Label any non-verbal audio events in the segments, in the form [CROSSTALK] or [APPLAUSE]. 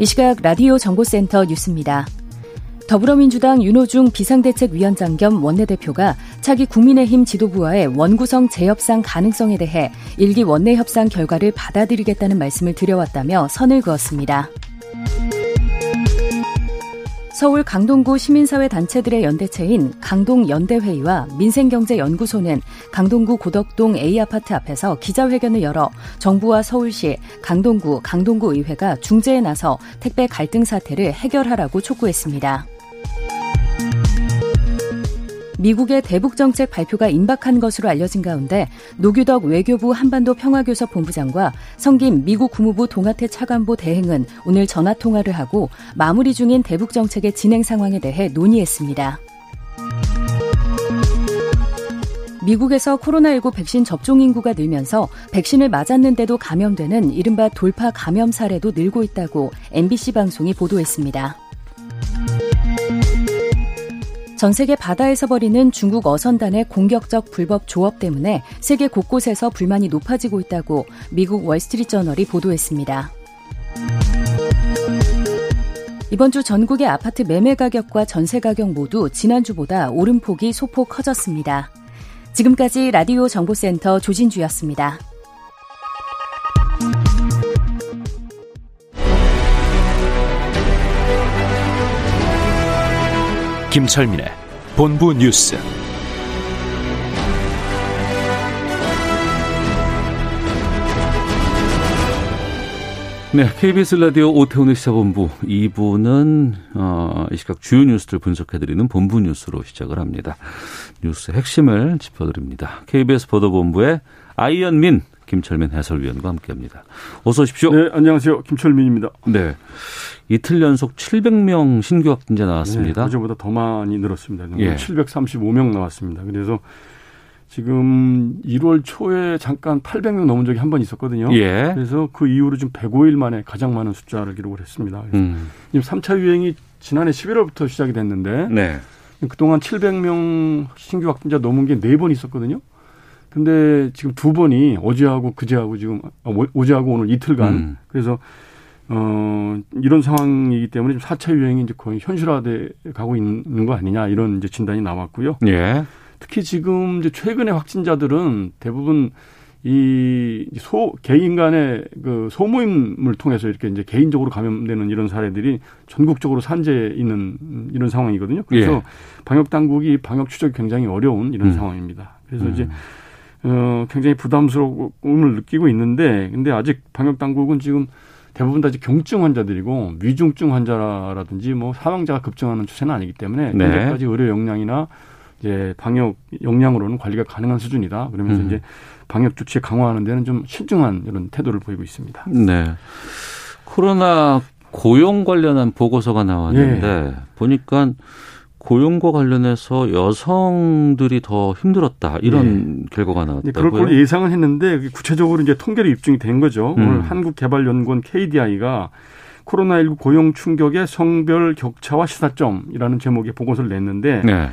이 시각 라디오 정보센터 뉴스입니다. 더불어민주당 윤호중 비상대책위원장 겸 원내대표가 차기 국민의힘 지도부와의 원구성 재협상 가능성에 대해 일기 원내 협상 결과를 받아들이겠다는 말씀을 드려왔다며 선을 그었습니다. 서울 강동구 시민사회 단체들의 연대체인 강동연대회의와 민생경제연구소는 강동구 고덕동 A아파트 앞에서 기자회견을 열어 정부와 서울시, 강동구, 강동구 의회가 중재에 나서 택배 갈등 사태를 해결하라고 촉구했습니다. 미국의 대북 정책 발표가 임박한 것으로 알려진 가운데 노규덕 외교부 한반도 평화교섭 본부장과 성김 미국 국무부 동아태 차관보 대행은 오늘 전화 통화를 하고 마무리 중인 대북 정책의 진행 상황에 대해 논의했습니다. 미국에서 코로나19 백신 접종 인구가 늘면서 백신을 맞았는데도 감염되는 이른바 돌파 감염 사례도 늘고 있다고 MBC 방송이 보도했습니다. 전 세계 바다에서 벌이는 중국 어선단의 공격적 불법 조업 때문에 세계 곳곳에서 불만이 높아지고 있다고 미국 월스트리트저널이 보도했습니다. 이번 주 전국의 아파트 매매 가격과 전세 가격 모두 지난주보다 오름폭이 소폭 커졌습니다. 지금까지 라디오 정보센터 조진주였습니다. 김철민의 본부 뉴스. 네, KBS 라디오 오태훈의 시사본부 2부는 어, 이 시각 주요 뉴스를 분석해드리는 본부 뉴스로 시작을 합니다. 뉴스 핵심을 짚어드립니다. KBS 보도본부의 아이언민 김철민 해설위원과 함께합니다. 어서 오십시오. 네, 안녕하세요. 김철민입니다. 네, 이틀 연속 700명 신규 확진자 나왔습니다. 네, 어제보다 더 많이 늘었습니다. 예. 735명 나왔습니다. 그래서 지금 1월 초에 잠깐 800명 넘은 적이 한 번 있었거든요. 예. 그래서 그 이후로 지금 105일 만에 가장 많은 숫자를 기록을 했습니다. 음, 지금 3차 유행이 지난해 11월부터 시작이 됐는데 네. 그동안 700명 신규 확진자 넘은 게 네 번 있었거든요. 근데 지금 두 번이 어제하고 그제하고 지금 어제하고 오늘 이틀간 음. 그래서 어 이런 상황이기 때문에 지금 4차 유행이 이제 거의 현실화돼 가고 있는 거 아니냐 이런 이제 진단이 나왔고요. 예. 특히 지금 이제 최근의 확진자들은 대부분 이 소 개인 간의 그 소모임을 통해서 이렇게 이제 개인적으로 감염되는 이런 사례들이 전국적으로 산재해 있는 이런 상황이거든요. 그래서 예. 방역 당국이 방역 추적이 굉장히 어려운 이런 음. 상황입니다. 그래서 이제 어 굉장히 부담스러움을 느끼고 있는데 근데 아직 방역 당국은 지금 대부분 다 이제 경증 환자들이고 위중증 환자라든지 뭐 사망자가 급증하는 추세는 아니기 때문에 네. 현재까지 의료 역량이나 이제 방역 역량으로는 관리가 가능한 수준이다. 그러면서 음. 이제 방역 조치 강화하는 데는 좀 신중한 이런 태도를 보이고 있습니다. 네. 코로나 고용 관련한 보고서가 나왔는데 예. 보니까 고용과 관련해서 여성들이 더 힘들었다 이런 결과가 네, 그럴 나왔다고요. 걸 예상은 했는데 그게 구체적으로 이제 통계로 입증이 된 거죠. 음. 오늘 한국개발연구원 KDI가 코로나19 고용 충격의 성별 격차와 시사점이라는 제목의 보고서를 냈는데 네.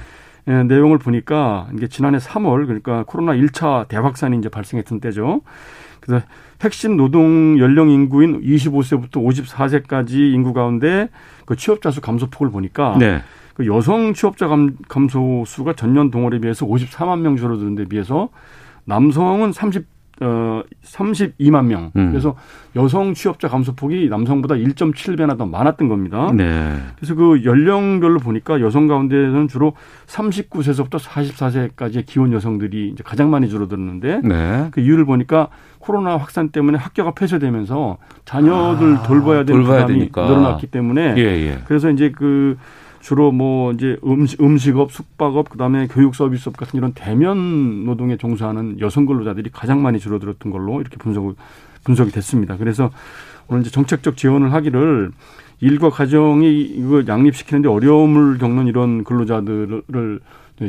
예, 내용을 보니까 이게 지난해 3월 그러니까 코로나 1차 대확산이 이제 발생했던 때죠. 그래서 핵심 노동 연령 인구인 25세부터 54세까지 인구 가운데 그 취업자 수 감소폭을 보니까 네. 그 여성 취업자 감, 감소 수가 전년 동월에 비해서 54만 명 줄어드는 데 비해서 남성은 30 어, 32만 명. 음. 그래서 여성 취업자 감소폭이 남성보다 1.7배나 더 많았던 겁니다. 네. 그래서 그 연령별로 보니까 여성 가운데서는 주로 39세에서부터 44세까지의 기혼 여성들이 이제 가장 많이 줄어들었는데 네. 그 이유를 보니까 코로나 확산 때문에 학교가 폐쇄되면서 자녀들 아, 돌봐야 되는 돌봐야 부담이 되니까. 늘어났기 때문에 예, 예. 그래서 이제 그 주로 뭐 이제 음식, 음식업, 숙박업, 그다음에 교육 서비스업 같은 이런 대면 노동에 종사하는 여성 근로자들이 가장 많이 줄어들었던 걸로 이렇게 분석을 분석이 됐습니다. 그래서 오늘 이제 정책적 지원을 하기를 일과 가정이 이거 양립시키는데 어려움을 겪는 이런 근로자들을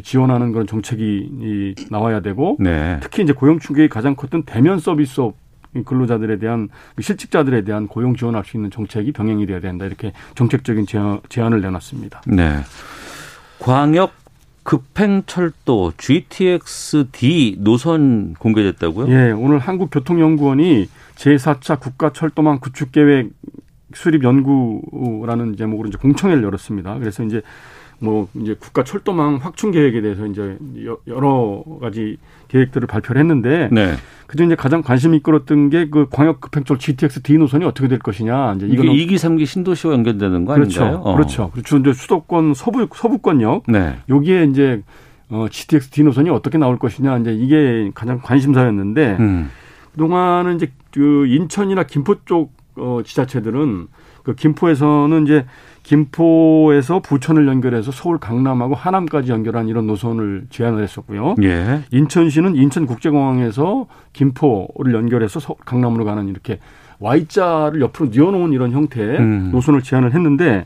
지원하는 그런 정책이 나와야 되고 네. 특히 이제 고용 충격이 가장 컸던 대면 서비스업 근로자들에 대한 실직자들에 대한 고용 지원할 수 있는 정책이 병행이 돼야 된다 이렇게 정책적인 제안, 제안을 내놨습니다. 네. 광역 급행철도 GTX-D 노선 공개됐다고요? 예, 오늘 한국교통연구원이 제4차 국가철도망 구축계획 수립 연구라는 제목으로 이제 공청회를 열었습니다. 그래서 이제 뭐 이제 국가 철도망 확충 계획에 대해서 이제 여러 가지 계획들을 발표를 했는데 네. 그중 이제 가장 관심 이끌었던 게 그 광역 급행철 GTX D 노선이 어떻게 될 것이냐. 이제 이게 2기, 3기 신도시와 연결되는 거 그렇죠. 아닌가요? 어. 그렇죠. 그렇죠. 이제 수도권 서부 서부권역 네. 여기에 이제 어 GTX D 노선이 어떻게 나올 것이냐. 이제 이게 가장 관심사였는데 음. 그동안은 이제 그 인천이나 김포 쪽 어, 지자체들은 그 김포에서는 이제 김포에서 부천을 연결해서 서울 강남하고 하남까지 연결한 이런 노선을 제안을 했었고요. 예. 인천시는 인천국제공항에서 김포를 연결해서 서울 강남으로 가는 이렇게 Y자를 옆으로 뉘어놓은 이런 형태의 음. 노선을 제안을 했는데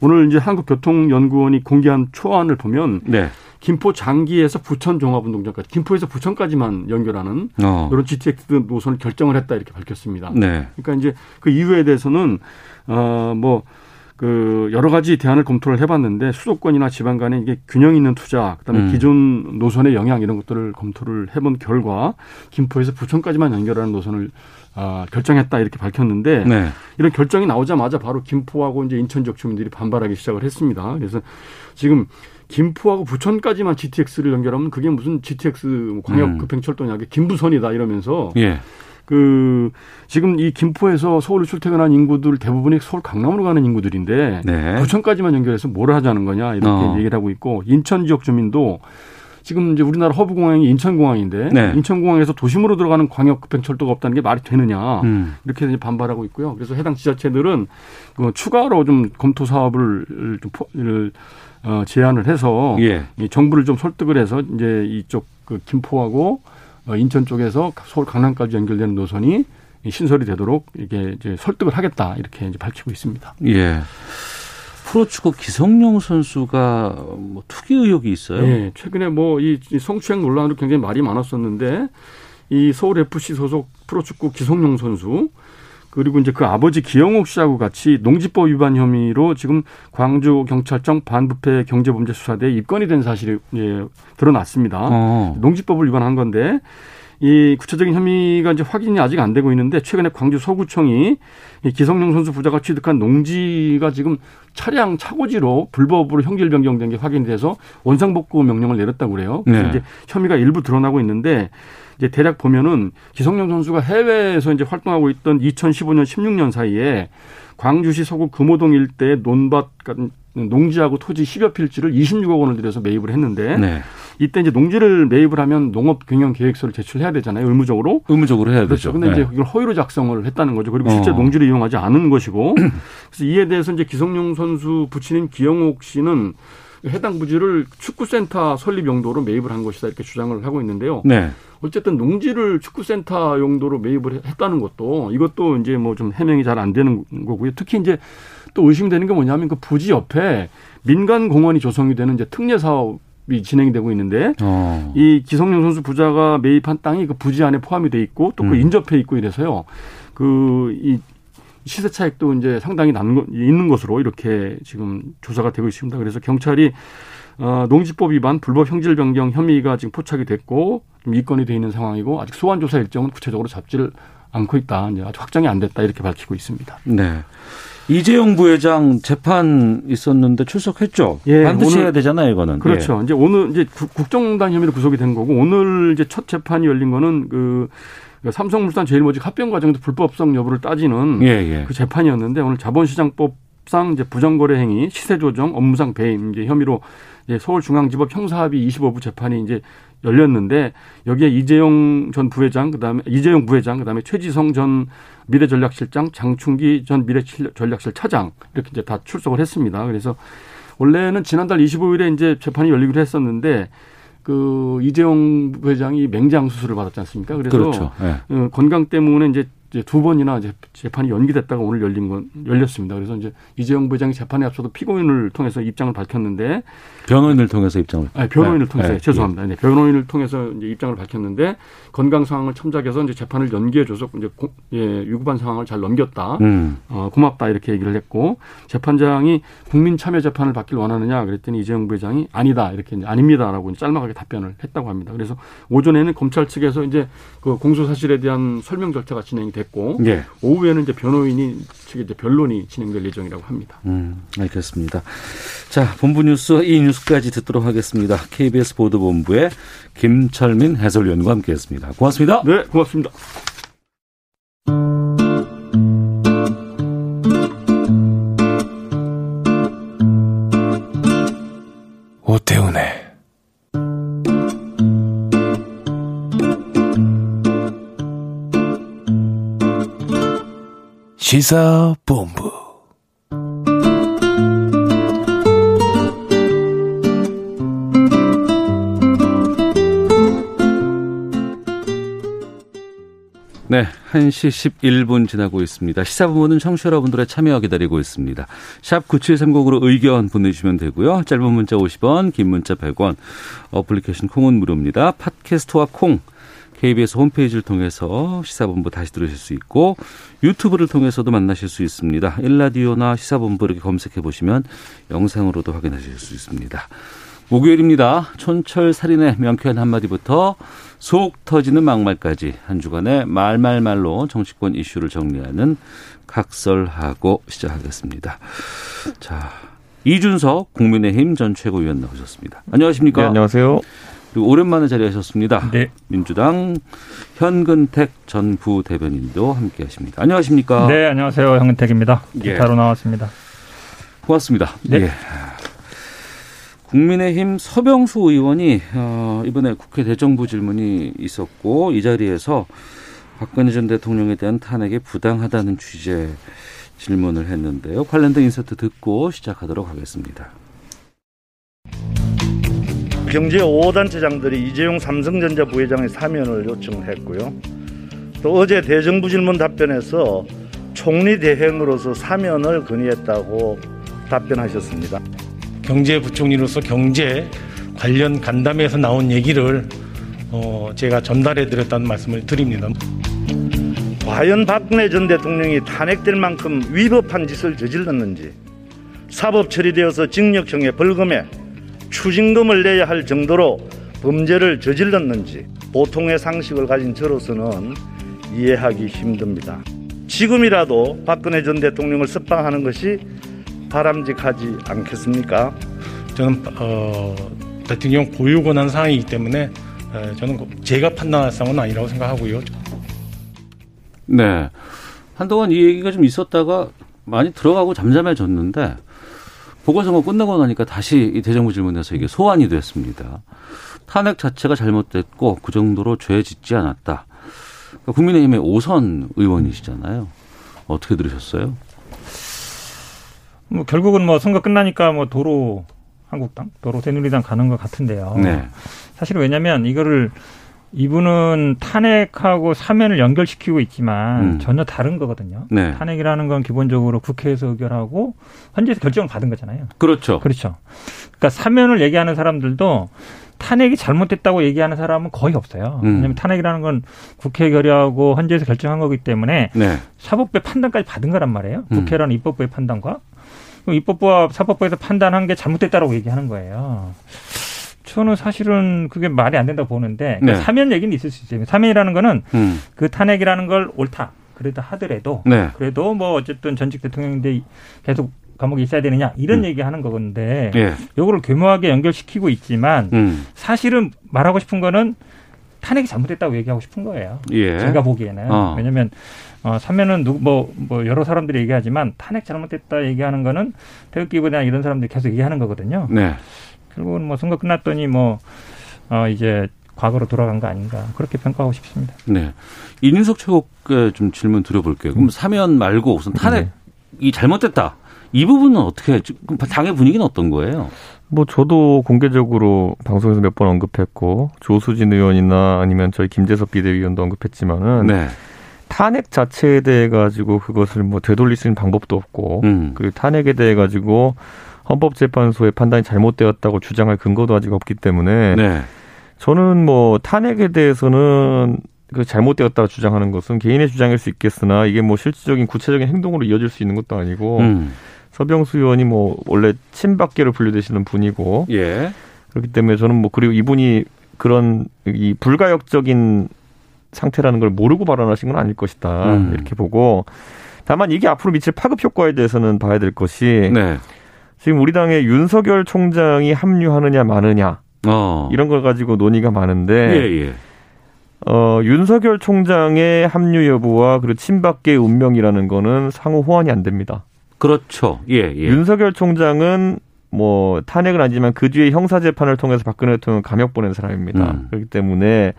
오늘 이제 한국교통연구원이 공개한 초안을 보면 네. 김포 장기에서 부천 종합운동장까지 김포에서 부천까지만 연결하는 어. 이런 GTX 노선을 결정을 했다 이렇게 밝혔습니다. 네. 그러니까 이제 그 이유에 대해서는 어뭐 그 여러 가지 대안을 검토를 해봤는데 수도권이나 지방 간에 이게 균형 있는 투자, 그다음에 음. 기존 노선의 영향 이런 것들을 검토를 해본 결과 김포에서 부천까지만 연결하는 노선을 아, 결정했다 이렇게 밝혔는데 네. 이런 결정이 나오자마자 바로 김포하고 이제 인천 지역 주민들이 반발하기 시작을 했습니다. 그래서 지금 김포하고 부천까지만 GTX를 연결하면 그게 무슨 GTX 광역 음. 급행철도냐, 이게 김부선이다 이러면서 예. 그 지금 이 김포에서 서울로 출퇴근한 인구들 대부분이 서울 강남으로 가는 인구들인데 네. 부천까지만 연결해서 뭘 하자는 거냐 이렇게 어. 얘기를 하고 있고 인천 지역 주민도 지금 이제 우리나라 허브 공항이 인천 공항인데 네. 인천 공항에서 도심으로 들어가는 광역 급행 철도가 없다는 게 말이 되느냐 음. 이렇게 이제 반발하고 있고요. 그래서 해당 지자체들은 그 추가로 좀 검토 사업을 좀 포- 을, 어, 제안을 해서 예. 이 정부를 좀 설득을 해서 이제 이쪽 그 김포하고 어, 인천 쪽에서 서울 강남까지 연결되는 노선이 이 신설이 되도록 이게 이제 설득을 하겠다 이렇게 이제 밝히고 있습니다. 예. 프로축구 기성용 선수가 뭐 투기 의혹이 있어요. 예, 최근에 뭐 이 성추행 논란으로 굉장히 말이 많았었는데 이 서울 FC 소속 프로축구 기성용 선수 그리고 이제 그 아버지 기영옥 씨하고 같이 농지법 위반 혐의로 지금 광주 경찰청 반부패 경제범죄 수사대에 입건이 된 사실이 예, 드러났습니다. 어. 농지법을 위반한 건데 이 구체적인 혐의가 이제 확인이 아직 안 되고 있는데 최근에 광주 서구청이 이 기성용 선수 부자가 취득한 농지가 지금 차량 차고지로 불법으로 형질 변경된 게 확인이 돼서 원상복구 명령을 내렸다고 그래요. 그래서 네. 이제 혐의가 일부 드러나고 있는데 이제 대략 보면은 기성용 선수가 해외에서 이제 활동하고 있던 2015년 16년 사이에 광주시 서구 금호동 일대의 논밭 농지하고 토지 10여 필지를 26억 원을 들여서 매입을 했는데 네. 이때 이제 농지를 매입을 하면 농업 경영 계획서를 제출해야 되잖아요. 의무적으로. 의무적으로 해야 그렇죠. 되죠. 근데 이제 네. 이걸 허위로 작성을 했다는 거죠. 그리고 실제 어. 농지를 이용하지 않은 것이고. 그래서 이에 대해서 이제 기성용 선수 부친인 기영옥 씨는 해당 부지를 축구센터 설립 용도로 매입을 한 것이다 이렇게 주장을 하고 있는데요. 네. 어쨌든 농지를 축구센터 용도로 매입을 했다는 것도 이것도 이제 뭐 좀 해명이 잘 안 되는 거고요. 특히 이제 또 의심되는 게 뭐냐면 그 부지 옆에 민간 공원이 조성이 되는 이제 특례 사업 이 진행이 되고 있는데 어. 이 기성용 선수 부자가 매입한 땅이 그 부지 안에 포함이 돼 있고 또그 음. 인접해 있고 이래서요. 그이 시세 차익도 이제 상당히 거, 있는 것으로 이렇게 지금 조사가 되고 있습니다. 그래서 경찰이 어, 농지법 위반 불법 형질 변경 혐의가 지금 포착이 됐고 좀 입건이 돼 있는 상황이고 아직 소환 조사 일정은 구체적으로 잡지를 않고 있다. 이제 아직 확정이 안 됐다 이렇게 밝히고 있습니다. 네. 이재용 부회장 재판 있었는데 출석했죠. 예, 반드시 오늘- 해야 되잖아요, 이거는. 그렇죠. 이제 오늘 이제 국- 국정농단 혐의로 구속이 된 거고 오늘 이제 첫 재판이 열린 거는 그 삼성물산 제일모직 합병 과정에서 불법성 여부를 따지는 예, 예. 그 재판이었는데 오늘 자본시장법 상 이제 부정거래 행위, 시세 조정, 업무상 배임 이제 혐의로 이제 서울중앙지법 형사합의 25부 재판이 이제 열렸는데 여기에 이재용 전 부회장 그다음에 이재용 부회장 그다음에 최지성 전 미래전략실장, 장충기 전 미래전략실 차장 이렇게 이제 다 출석을 했습니다. 그래서 원래는 지난달 25일에 이제 재판이 열리기로 했었는데 그 이재용 부회장이 맹장 수술을 받았지 않습니까? 그래서 그렇죠. 예. 어, 건강 때문에 이제 이제 두 번이나 이제 재판이 연기됐다가 오늘 열린 건 열렸습니다. 그래서 이제 이재용 부장이 재판에 앞서도 피고인을 통해서 입장을 밝혔는데 변호인을 통해서 입장을 아니, 변호인을 네. 통해서 네. 죄송합니다. 네, 변호인을 통해서 이제 입장을 밝혔는데 건강 상황을 첨작해서 이제 재판을 연기해줘서 이제 고, 예, 유구반 상황을 잘 넘겼다. 음. 어, 고맙다 이렇게 얘기를 했고 재판장이 국민 참여 재판을 받길 원하느냐 그랬더니 이재용 부회장이 아니다 이렇게 이제 아닙니다라고 이제 짤막하게 답변을 했다고 합니다. 그래서 오전에는 검찰 측에서 이제 그 공소 사실에 대한 설명 절차가 진행이 됐고 예. 오후에는 이제 변호인이 측에 이제 변론이 진행될 예정이라고 합니다. 음, 알겠습니다. 자, 본부 뉴스 이 뉴스까지 듣도록 하겠습니다. KBS 보도본부의 김철민 해설위원과 함께했습니다. 고맙습니다. 네, 고맙습니다. 시사본부 네, 1시 11분 지나고 있습니다. 시사부문은 청취자 여러분들의 참여 기다리고 있습니다. 샵 9730으로 의견 보내주시면 되고요. 짧은 문자 50원, 긴 문자 100원, 어플리케이션 콩은 무료입니다. 팟캐스트와 콩, KBS 홈페이지를 통해서 시사본부 다시 들으실 수 있고 유튜브를 통해서도 만나실 수 있습니다. 일라디오나 시사본부 이렇게 검색해 보시면 영상으로도 확인하실 수 있습니다. 목요일입니다. 촌철 살인의 명쾌한 한마디부터 속 터지는 막말까지 한 주간의 말말말로 정치권 이슈를 정리하는 각설하고 시작하겠습니다. 자, 이준석 국민의힘 전 최고위원 나오셨습니다. 안녕하십니까? 네, 안녕하세요. 그리고 오랜만에 자리하셨습니다. 네. 민주당 현근택 전 부대변인도 함께하십니다. 안녕하십니까? 네, 안녕하세요. 황은택입니다. 예. 기타로 나왔습니다. 고맙습니다. 네. 예. 국민의힘 서병수 의원이 어, 이번에 국회 대정부 질문이 있었고 이 자리에서 박근혜 전 대통령에 대한 탄핵이 부당하다는 취재 질문을 했는데요. 관련된 인서트 듣고 시작하도록 하겠습니다. 경제 5단체장들이 이재용 삼성전자 부회장의 사면을 요청했고요. 또 어제 대정부 질문 답변에서 총리 대행으로서 사면을 건의했다고 답변하셨습니다. 경제부총리로서 경제 관련 간담회에서 나온 얘기를 어, 제가 전달해 드렸다는 말씀을 드립니다. 과연 박근혜 전 대통령이 탄핵될 만큼 위법한 짓을 저질렀는지 사법 처리되어서 징역형의 벌금에 추징금을 내야 할 정도로 범죄를 저질렀는지 보통의 상식을 가진 저로서는 이해하기 힘듭니다. 지금이라도 박근혜 전 대통령을 석방하는 것이 바람직하지 않겠습니까? 저는 어, 대통령 고유 권한 사항이기 때문에 에, 저는 제가 판단할 사항은 아니라고 생각하고요. 네. 한동안 이 얘기가 좀 있었다가 많이 들어가고 잠잠해졌는데 보궐선거 끝나고 나니까 다시 이 대정부 질문에서 이게 소환이 됐습니다. 탄핵 자체가 잘못됐고 그 정도로 죄 짓지 않았다. 그러니까 국민의힘의 오선 의원이시잖아요. 어떻게 들으셨어요? 뭐 결국은 뭐 선거 끝나니까 뭐 도로 한국당, 도로 새누리당 가는 것 같은데요. 네. 사실 왜냐면 이거를 이분은 탄핵하고 사면을 연결시키고 있지만 음. 전혀 다른 거거든요. 네. 탄핵이라는 건 기본적으로 국회에서 의결하고 헌재에서 결정을 받은 거잖아요. 그렇죠. 그렇죠. 그러니까 사면을 얘기하는 사람들도 탄핵이 잘못됐다고 얘기하는 사람은 거의 없어요. 음. 왜냐하면 탄핵이라는 건 국회 결의하고 헌재에서 결정한 거기 때문에 네. 사법부의 판단까지 받은 거란 말이에요. 음. 국회라는 입법부의 판단과 그럼 입법부와 사법부에서 판단한 게 잘못됐다라고 얘기하는 거예요. 저는 사실은 그게 말이 안 된다고 보는데 그러니까 네. 사면 얘기는 있을 수 있어요. 사면이라는 거는 음. 그 탄핵이라는 걸 옳다. 그래도 하더라도 네. 그래도 뭐 어쨌든 전직 대통령인데 계속 감옥에 있어야 되느냐 이런 음. 얘기하는 거건데 예. 요거를 교묘하게 연결시키고 있지만 음. 사실은 말하고 싶은 거는 탄핵이 잘못됐다고 얘기하고 싶은 거예요. 예. 제가 보기에는 어. 왜냐하면 어, 사면은 누구 뭐, 뭐 여러 사람들이 얘기하지만 탄핵 잘못됐다 얘기하는 거는 태극기보다 이런 사람들이 계속 얘기하는 거거든요. 네. 결국은 뭐 선거 끝났더니 뭐 어, 이제 과거로 돌아간 거 아닌가 그렇게 평가하고 싶습니다. 네. 이준석 최고께 좀 질문 드려볼게요. 그럼 사면 말고 우선 탄핵이 잘못됐다. 이 부분은 어떻게 지금 당의 분위기는 어떤 거예요? 뭐 저도 공개적으로 방송에서 몇 번 언급했고 조수진 의원이나 아니면 저희 김재섭 비대위원도 언급했지만은 네. 탄핵 자체에 대해 가지고 그것을 뭐 되돌릴 수 있는 방법도 없고 음. 그리고 탄핵에 대해 가지고 헌법재판소의 판단이 잘못되었다고 주장할 근거도 아직 없기 때문에 네. 저는 뭐 탄핵에 대해서는 그 잘못되었다고 주장하는 것은 개인의 주장일 수 있겠으나 이게 뭐 실질적인 구체적인 행동으로 이어질 수 있는 것도 아니고 음. 서병수 의원이 뭐 원래 친박계로 분류되시는 분이고 예. 그렇기 때문에 저는 뭐 그리고 이분이 그런 이 불가역적인 상태라는 걸 모르고 발언하신 건 아닐 것이다 음. 이렇게 보고 다만 이게 앞으로 미칠 파급 효과에 대해서는 봐야 될 것이 네. 지금 우리 당의 윤석열 총장이 합류하느냐 마느냐 어. 이런 걸 가지고 논의가 많은데 예, 예. 어, 윤석열 총장의 합류 여부와 그리고 친박계의 운명이라는 거는 상호 호환이 안 됩니다. 그렇죠. 예, 예. 윤석열 총장은 뭐 탄핵은 아니지만 그 뒤에 형사 재판을 통해서 박근혜 대통령 감옥 보낸 사람입니다. 음. 그렇기 때문에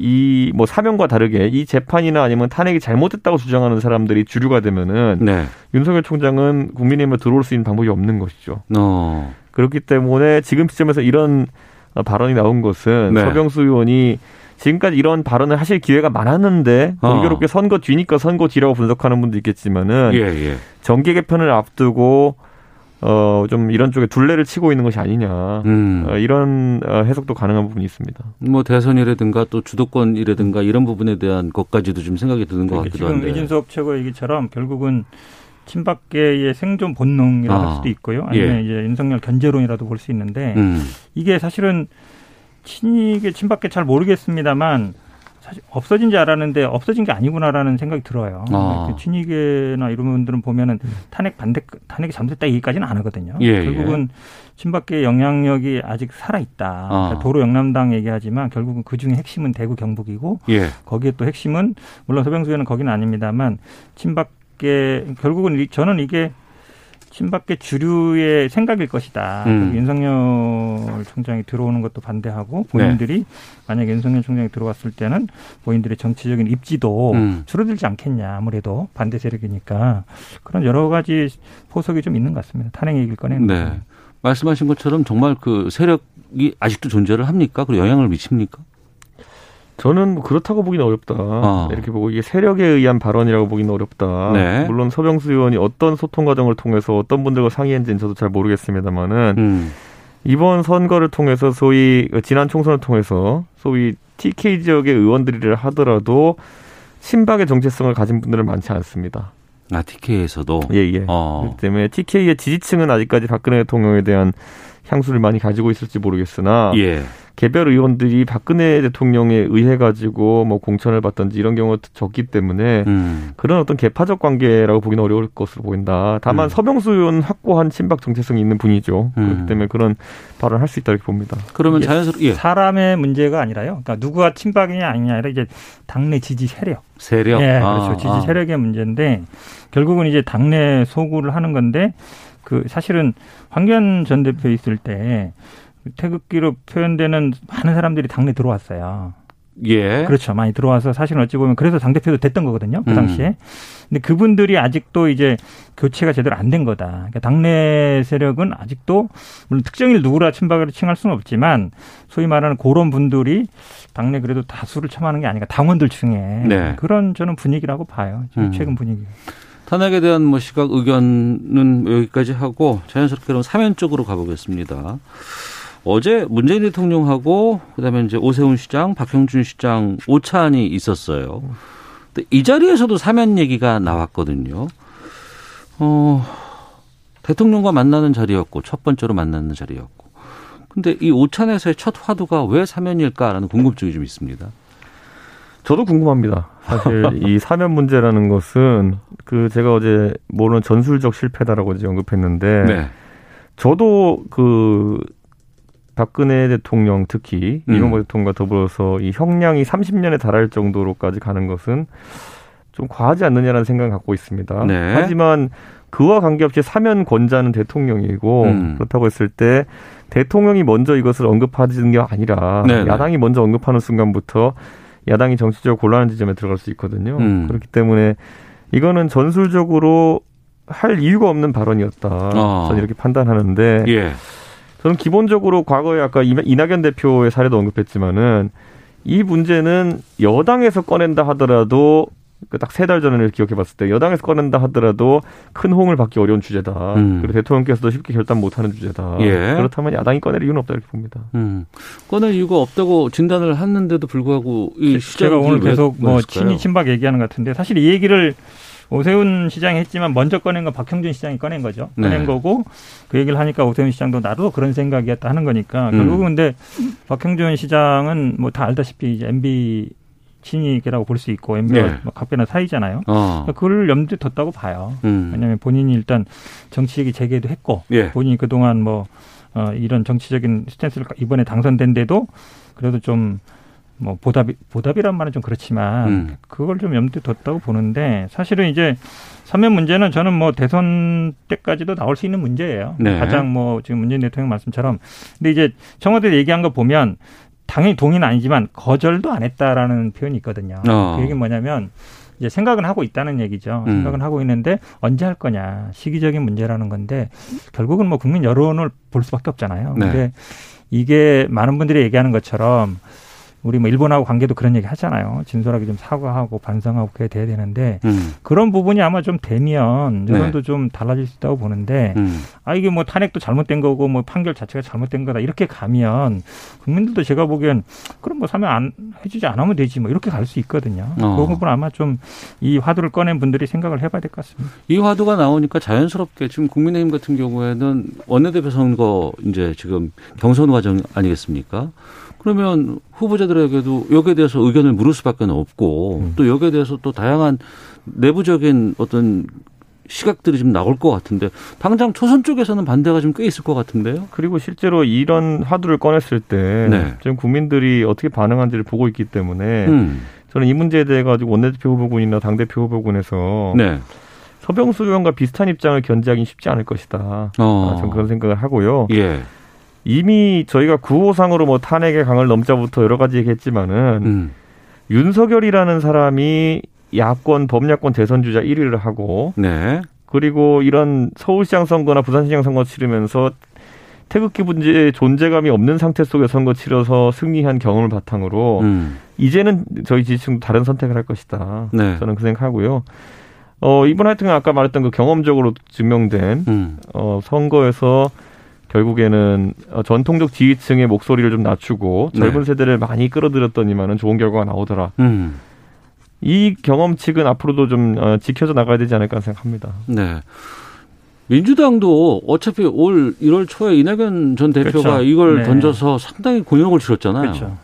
이 뭐 사명과 다르게 이 재판이나 아니면 탄핵이 잘못됐다고 주장하는 사람들이 주류가 되면은 네. 윤석열 총장은 국민의힘에 들어올 수 있는 방법이 없는 것이죠. 어. 그렇기 때문에 지금 시점에서 이런 발언이 나온 것은 네. 서병수 의원이 지금까지 이런 발언을 하실 기회가 많았는데 어. 공교롭게 선거 뒤니까 선거 뒤라고 분석하는 분도 있겠지만은 예, 예. 정계 개편을 앞두고 어 좀 이런 쪽에 둘레를 치고 있는 것이 아니냐 음. 어, 이런 어, 해석도 가능한 부분이 있습니다. 뭐 대선이라든가 또 주도권이라든가 이런 부분에 대한 것까지도 좀 생각이 드는 것 같기도 지금 한데. 이준석 최고 얘기처럼 결국은 친박계의 생존 본능이라고 아, 할 수도 있고요. 아니면 예. 이제 윤석열 견제론이라도 볼 수 있는데 음. 이게 사실은 친이게 친박계 잘 모르겠습니다만 사실 없어진 줄 알았는데 없어진 게 아니구나라는 생각이 들어요. 아. 그 친이계나 이런 분들은 보면은 탄핵 반대 탄핵이 잘못됐다 얘기까지는 안 하거든요. 예, 결국은 친박계 영향력이 아직 살아 있다. 그러니까 아. 도로 영남당 얘기하지만 결국은 그 중에 핵심은 대구 경북이고 예. 거기에 또 핵심은 물론 서병수 의원은 거기는 아닙니다만 친박계 결국은 이- 저는 이게 친박계 주류의 생각일 것이다. 음. 윤석열 총장이 들어오는 것도 반대하고 본인들이 네. 만약에 윤석열 총장이 들어왔을 때는 본인들의 정치적인 입지도 음. 줄어들지 않겠냐. 아무래도 반대 세력이니까 그런 여러 가지 포석이 좀 있는 것 같습니다. 탄핵 얘기를 꺼내는 네. 말씀하신 것처럼 정말 그 세력이 아직도 존재를 합니까? 그리고 영향을 미칩니까? 저는 뭐 그렇다고 보기는 어렵다. 아. 이렇게 보고 이게 세력에 의한 발언이라고 보기는 어렵다. 네. 물론 서병수 의원이 어떤 소통 과정을 통해서 어떤 분들과 상의했는지는 저도 잘 모르겠습니다만은 음. 이번 선거를 통해서 소위 지난 총선을 통해서 소위 TK 지역의 의원들이라 하더라도 친박의 정체성을 가진 분들은 많지 않습니다. 아, TK에서도. 예, 예. 어. 그렇기 때문에 TK의 지지층은 아직까지 박근혜 대통령에 대한 향수를 많이 가지고 있을지 모르겠으나 예. 개별 의원들이 박근혜 대통령에 의해 가지고 뭐 공천을 받든지 이런 경우가 적기 때문에 음. 그런 어떤 개파적 관계라고 보기는 어려울 것으로 보인다. 다만 음. 서병수 의원 확고한 친박 정체성이 있는 분이죠. 음. 그렇기 때문에 그런 발언을 할 수 있다 이렇게 봅니다. 그러면 자연스럽게 예. 사람의 문제가 아니라요. 그러니까 누구가 친박이냐 아니냐 아니라 이제 당내 지지 세력. 세력. 예, 아, 그렇죠. 지지 아. 세력의 문제인데 결국은 이제 당내 소구를 하는 건데 그 사실은 황교안 전 대표 있을 때 태극기로 표현되는 많은 사람들이 당내 들어왔어요. 예. 그렇죠. 많이 들어와서 사실은 어찌 보면 그래서 당대표도 됐던 거거든요. 그 음. 당시에. 근데 그분들이 아직도 이제 교체가 제대로 안 된 거다. 그러니까 당내 세력은 아직도 물론 특정일 누구라 친박으로 칭할 수는 없지만 소위 말하는 그런 분들이 당내 그래도 다수를 참하는 게 아닌가. 당원들 중에. 네. 그런 저는 분위기라고 봐요. 음. 최근 분위기. 탄핵에 대한 뭐 시각 의견은 여기까지 하고 자연스럽게 그럼 사면 쪽으로 가보겠습니다. 어제 문재인 대통령하고 그다음에 이제 오세훈 시장, 박형준 시장 오찬이 있었어요. 근데 이 자리에서도 사면 얘기가 나왔거든요. 어, 대통령과 만나는 자리였고 첫 번째로 만나는 자리였고. 근데 이 오찬에서의 첫 화두가 왜 사면일까라는 궁금증이 좀 있습니다. 저도 궁금합니다. 사실 [LAUGHS] 이 사면 문제라는 것은 그 제가 어제 모르는 전술적 실패다라고 이제 언급했는데 네. 저도 그 박근혜 대통령 특히 음. 이명박 대통령과 더불어서 이 형량이 30년에 달할 정도로까지 가는 것은 좀 과하지 않느냐라는 생각을 갖고 있습니다. 네. 하지만 그와 관계없이 사면 권자는 대통령이고 음. 그렇다고 했을 때 대통령이 먼저 이것을 언급하는 게 아니라 네네. 야당이 먼저 언급하는 순간부터 야당이 정치적으로 곤란한 지점에 들어갈 수 있거든요. 음. 그렇기 때문에 이거는 전술적으로 할 이유가 없는 발언이었다. 어. 저는 이렇게 판단하는데 예. 저는 기본적으로 과거에 아까 이나- 이낙연 대표의 사례도 언급했지만은 이 문제는 여당에서 꺼낸다 하더라도 그딱세 달 전을 기억해 봤을 때 여당에서 꺼낸다 하더라도 큰 호응을 받기 어려운 주제다. 음. 그리고 대통령께서도 쉽게 결단 못하는 주제다. 예. 그렇다면 야당이 꺼낼 이유는 없다 이렇게 봅니다. 음. 꺼낼 이유가 없다고 진단을 했는데도 불구하고 이 제가 오늘 계속 뭐? 친이 친박 얘기하는 것 같은데 사실 이 얘기를 오세훈 시장이 했지만 먼저 꺼낸 건 박형준 시장이 꺼낸 거죠. 꺼낸 네. 거고 그 얘기를 하니까 오세훈 시장도 나도 그런 생각이었다 하는 거니까 음. 결국은 근데 박형준 시장은 뭐 다 알다시피 이제 MB 친이계라고 볼 수 있고 MB와 네. 각별한 사이잖아요. 어. 그걸 염두에 뒀다고 봐요. 음. 왜냐하면 본인이 일단 정치 얘기 재개도 했고 예. 본인이 그동안 뭐 어, 이런 정치적인 스탠스를 이번에 당선된데도 그래도 좀 뭐 보답이 보답이란 말은 좀 그렇지만 음. 그걸 좀 염두에 뒀다고 보는데 사실은 이제 사면 문제는 저는 뭐 대선 때까지도 나올 수 있는 문제예요. 네. 가장 뭐 지금 문재인 대통령 말씀처럼 근데 이제 청와대 얘기한 거 보면 당연히 동의는 아니지만 거절도 안 했다라는 표현이 있거든요. 어. 그 얘기는 뭐냐면 이제 생각은 하고 있다는 얘기죠. 음. 생각은 하고 있는데 언제 할 거냐 시기적인 문제라는 건데 결국은 뭐 국민 여론을 볼 수밖에 없잖아요. 네. 근데 이게 많은 분들이 얘기하는 것처럼 우리 뭐 일본하고 관계도 그런 얘기 하잖아요. 진솔하게 좀 사과하고 반성하고 그래야 돼야 되는데 음. 그런 부분이 아마 좀 되면 네. 여론도 좀 달라질 수 있다고 보는데 음. 아 이게 뭐 탄핵도 잘못된 거고 뭐 판결 자체가 잘못된 거다 이렇게 가면 국민들도 제가 보기엔 그럼 뭐 사면 안 해주지 않으면 되지 뭐 이렇게 갈 수 있거든요. 어. 그 부분 아마 좀 이 화두를 꺼낸 분들이 생각을 해봐야 될 것 같습니다. 이 화두가 나오니까 자연스럽게 지금 국민의힘 같은 경우에는 원내대표 선거 이제 지금 경선 과정 아니겠습니까? 그러면 후보자들에게도 여기에 대해서 의견을 물을 수밖에 없고 음. 또 여기에 대해서 또 다양한 내부적인 어떤 시각들이 좀 나올 것 같은데 당장 초선 쪽에서는 반대가 좀 꽤 있을 것 같은데요. 그리고 실제로 이런 화두를 꺼냈을 때 네. 지금 국민들이 어떻게 반응한지를 보고 있기 때문에 음. 저는 이 문제에 대해 가지고 원내대표 후보군이나 당대표 후보군에서 네. 서병수 의원과 비슷한 입장을 견지하기는 쉽지 않을 것이다. 어. 아, 저는 그런 생각을 하고요. 예. 이미 저희가 구호상으로 뭐 탄핵의 강을 넘자부터 여러 가지 얘기했지만은 음. 윤석열이라는 사람이 야권 범야권 대선 주자 1위를 하고 네. 그리고 이런 서울시장 선거나 부산시장 선거 치르면서 태극기 문제의 존재감이 없는 상태 속에 선거 치러서 승리한 경험을 바탕으로 음. 이제는 저희 지지층도 다른 선택을 할 것이다. 네. 저는 그 생각하고요. 어, 이번 하여튼 아까 말했던 그 경험적으로 증명된 음. 어, 선거에서 결국에는 어, 전통적 지지층의 목소리를 좀 낮추고 젊은 네. 세대를 많이 끌어들였더니만은 좋은 결과가 나오더라. 음. 이 경험칙은 앞으로도 좀 어, 지켜져 나가야 되지 않을까 생각합니다. 네. 민주당도 어차피 올 1월 초에 이낙연 전 대표가 그렇죠. 이걸 네. 던져서 상당히 곤욕을 치렀잖아요. 그렇죠.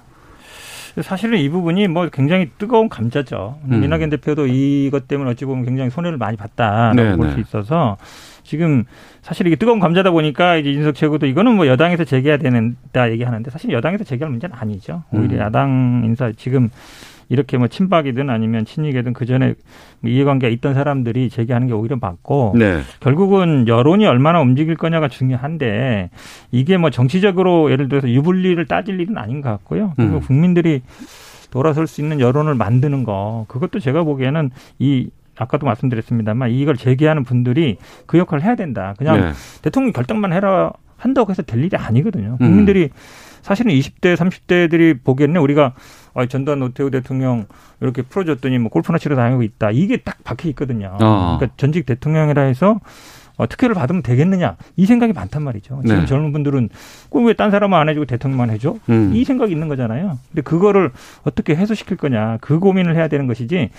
사실은 이 부분이 뭐 굉장히 뜨거운 감자죠. 음. 이낙연 대표도 이것 때문에 어찌 보면 굉장히 손해를 많이 봤다라고 네, 볼 네. 수 있어서 지금 사실 이게 뜨거운 감자다 보니까 이제 인석 최고도 이거는 뭐 여당에서 제기해야 된다 얘기하는데 사실 여당에서 제기할 문제는 아니죠. 오히려 음. 야당 인사 지금 이렇게 뭐 친박이든 아니면 친이계든 그 전에 뭐 이해관계가 있던 사람들이 제기하는 게 오히려 맞고 네. 결국은 여론이 얼마나 움직일 거냐가 중요한데 이게 뭐 정치적으로 예를 들어서 유불리를 따질 일은 아닌 것 같고요. 그리고 음. 국민들이 돌아설 수 있는 여론을 만드는 거 그것도 제가 보기에는 이 아까도 말씀드렸습니다만 이걸 제기하는 분들이 그 역할을 해야 된다. 그냥 네. 대통령 결정만 해라 한다고 해서 될 일이 아니거든요. 음. 국민들이 사실은 20대, 30대들이 보기에는 우리가 아, 전두환 노태우 대통령 이렇게 풀어줬더니 뭐 골프나 치러 다니고 있다. 이게 딱 박혀 있거든요. 아. 그러니까 전직 대통령이라 해서 어, 특혜를 받으면 되겠느냐 이 생각이 많단 말이죠. 지금 네. 젊은 분들은 꼭왜딴 사람은 안 해주고 대통령만 해줘? 음. 이 생각이 있는 거잖아요. 근데 그거를 어떻게 해소시킬 거냐 그 고민을 해야 되는 것이지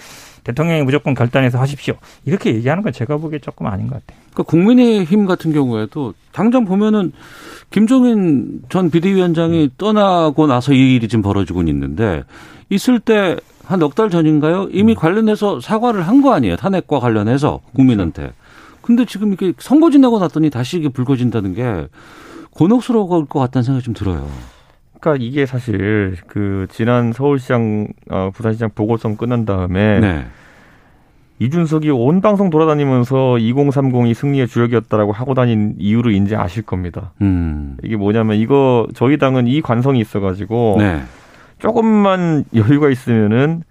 대통령이 무조건 결단해서 하십시오 이렇게 얘기하는 건 제가 보기에 조금 아닌 것 같아요. 그러니까 국민의힘 같은 경우에도 당장 보면은 김종인 전 비대위원장이 떠나고 나서 이 일이 지금 벌어지고 있는데 있을 때 한 넉 달 전인가요? 이미 관련해서 사과를 한 거 아니에요? 탄핵과 관련해서 국민한테. 근데 지금 이게 선거 지나고 났더니 다시 이게 불거진다는 게 곤혹스러울 것 같다는 생각이 좀 들어요. 그러니까 이게 사실 그 지난 서울시장, 어, 부산시장 보궐선 끝난 다음에 네. 이준석이 온 방송 돌아다니면서 2030이 승리의 주역이었다라고 하고 다닌 이유를 이제 아실 겁니다. 음. 이게 뭐냐면 이거 저희 당은 이 관성이 있어가지고 네. 조금만 여유가 있으면은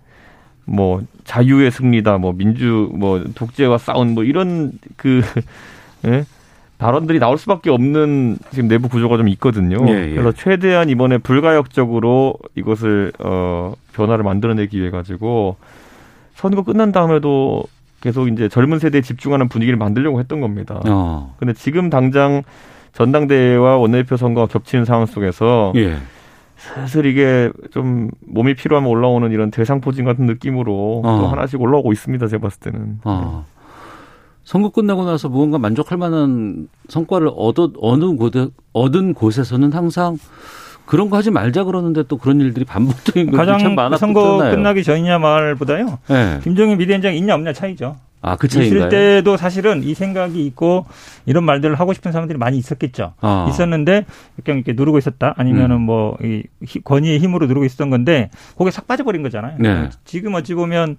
뭐 자유의 승리다, 뭐 민주, 뭐 독재와 싸운 뭐 이런 그 [LAUGHS] 예? 발언들이 나올 수밖에 없는 지금 내부 구조가 좀 있거든요. 예, 예. 그래서 최대한 이번에 불가역적으로 이것을 어 변화를 만들어내기 위해 가지고 선거 끝난 다음에도 계속 이제 젊은 세대에 집중하는 분위기를 만들려고 했던 겁니다. 어. 근데 지금 당장 전당대회와 원내대표 선거가 겹치는 상황 속에서 예. 슬슬 이게 좀 몸이 필요하면 올라오는 이런 대상포진 같은 느낌으로 어. 또 하나씩 올라오고 있습니다. 제가 봤을 때는. 어. 선거 끝나고 나서 무언가 만족할 만한 성과를 얻어 어느 곳에 얻은 곳에서는 항상 그런 거 하지 말자 그러는데 또 그런 일들이 반복적인 것들이 참 가장 많았잖아요. 선거 끝나기 전이냐 말보다요. 네. 김종인 비대위원장 있냐 없냐 차이죠. 아, 그 있을 차이인가요? 때도 사실은 이 생각이 있고 이런 말들을 하고 싶은 사람들이 많이 있었겠죠. 아. 있었는데 그냥 이렇게 누르고 있었다. 아니면은 음. 뭐이 권위의 힘으로 누르고 있었던 건데 거기에 싹 빠져버린 거잖아요. 네. 지금 어찌 보면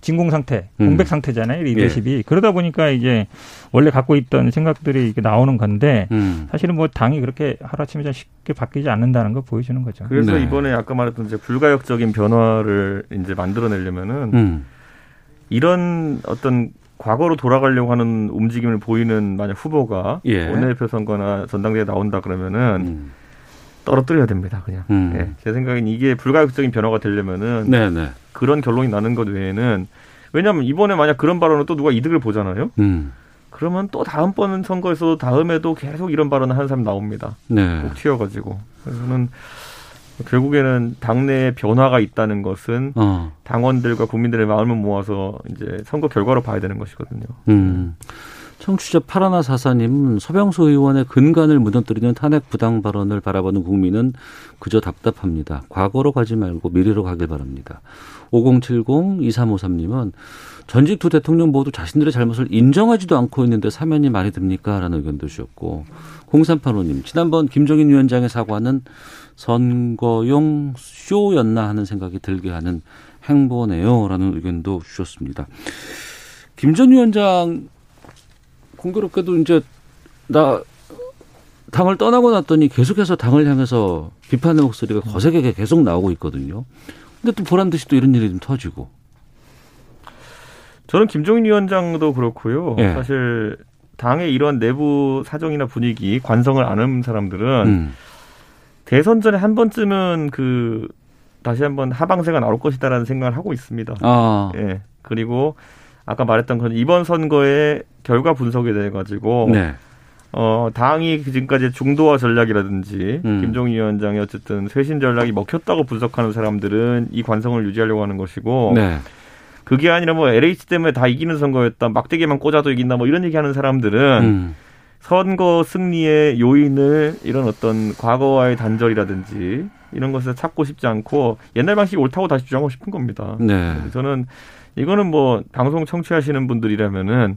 진공 상태, 음. 공백 상태잖아요. 예. 리더십이. 그러다 보니까 이제 원래 갖고 있던 생각들이 이렇게 나오는 건데 음. 사실은 뭐 당이 그렇게 하루아침에 좀 쉽게 바뀌지 않는다는 걸 보여주는 거죠. 그래서 네. 이번에 아까 말했던 이제 불가역적인 변화를 이제 만들어내려면은 음. 이런 어떤 과거로 돌아가려고 하는 움직임을 보이는 만약 후보가 예. 원내대표 선거나 전당대회 나온다 그러면은 음. 떨어뜨려야 됩니다. 그냥. 음. 예. 제 생각엔 이게 불가역적인 변화가 되려면은 네, 네. 그런 결론이 나는 것 외에는 왜냐하면 이번에 만약 그런 발언을 또 누가 이득을 보잖아요. 음. 그러면 또 다음번 선거에서 다음에도 계속 이런 발언을 하는 사람 나옵니다. 네. 꼭 튀어가지고. 그래서 저는 결국에는 당내에 변화가 있다는 것은 어. 당원들과 국민들의 마음을 모아서 이제 선거 결과로 봐야 되는 것이거든요. 음. 청취자 파라나 사사님 서병수 의원의 근간을 무너뜨리는 탄핵 부당 발언을 바라보는 국민은 그저 답답합니다. 과거로 가지 말고 미래로 가길 바랍니다. 5070 2353님은 전직 두 대통령 모두 자신들의 잘못을 인정하지도 않고 있는데 사면이 말이 됩니까? 라는 의견도 주셨고 0385님 지난번 김종인 위원장의 사과는 선거용 쇼였나 하는 생각이 들게 하는 행보네요. 라는 의견도 주셨습니다. 김 전 위원장 공교롭게도 이제 나 당을 떠나고 났더니 계속해서 당을 향해서 비판의 목소리가 거세게 계속 나오고 있거든요. 근데 또 보란 듯이 또 이런 일이 좀 터지고. 저는 김종인 위원장도 그렇고요. 예. 사실 당의 이런 내부 사정이나 분위기, 관성을 아는 사람들은 음. 대선 전에 한 번쯤은 그 다시 한번 하방세가 나올 것이다라는 생각을 하고 있습니다. 아, 예. 그리고 아까 말했던 건 이번 선거의 결과 분석에 대해 가지고 네. 어, 당이 지금까지 중도화 전략이라든지 음. 김종인 위원장의 어쨌든 쇄신 전략이 먹혔다고 분석하는 사람들은 이 관성을 유지하려고 하는 것이고 네. 그게 아니라 뭐 LH 때문에 다 이기는 선거였다. 막대기만 꽂아도 이긴다. 뭐 이런 얘기하는 사람들은 음. 선거 승리의 요인을 이런 어떤 과거와의 단절이라든지 이런 것을 찾고 싶지 않고 옛날 방식이 옳다고 다시 주장하고 싶은 겁니다. 네. 저는 이거는 뭐 방송 청취하시는 분들이라면은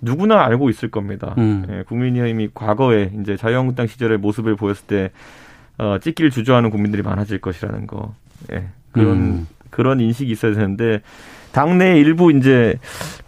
누구나 알고 있을 겁니다. 음. 예, 국민의힘이 과거에 이제 자유한국당 시절의 모습을 보였을 때 어, 찍기를 주저하는 국민들이 많아질 것이라는 거. 예, 그런 음. 그런 인식이 있어야 되는데 당내 일부 이제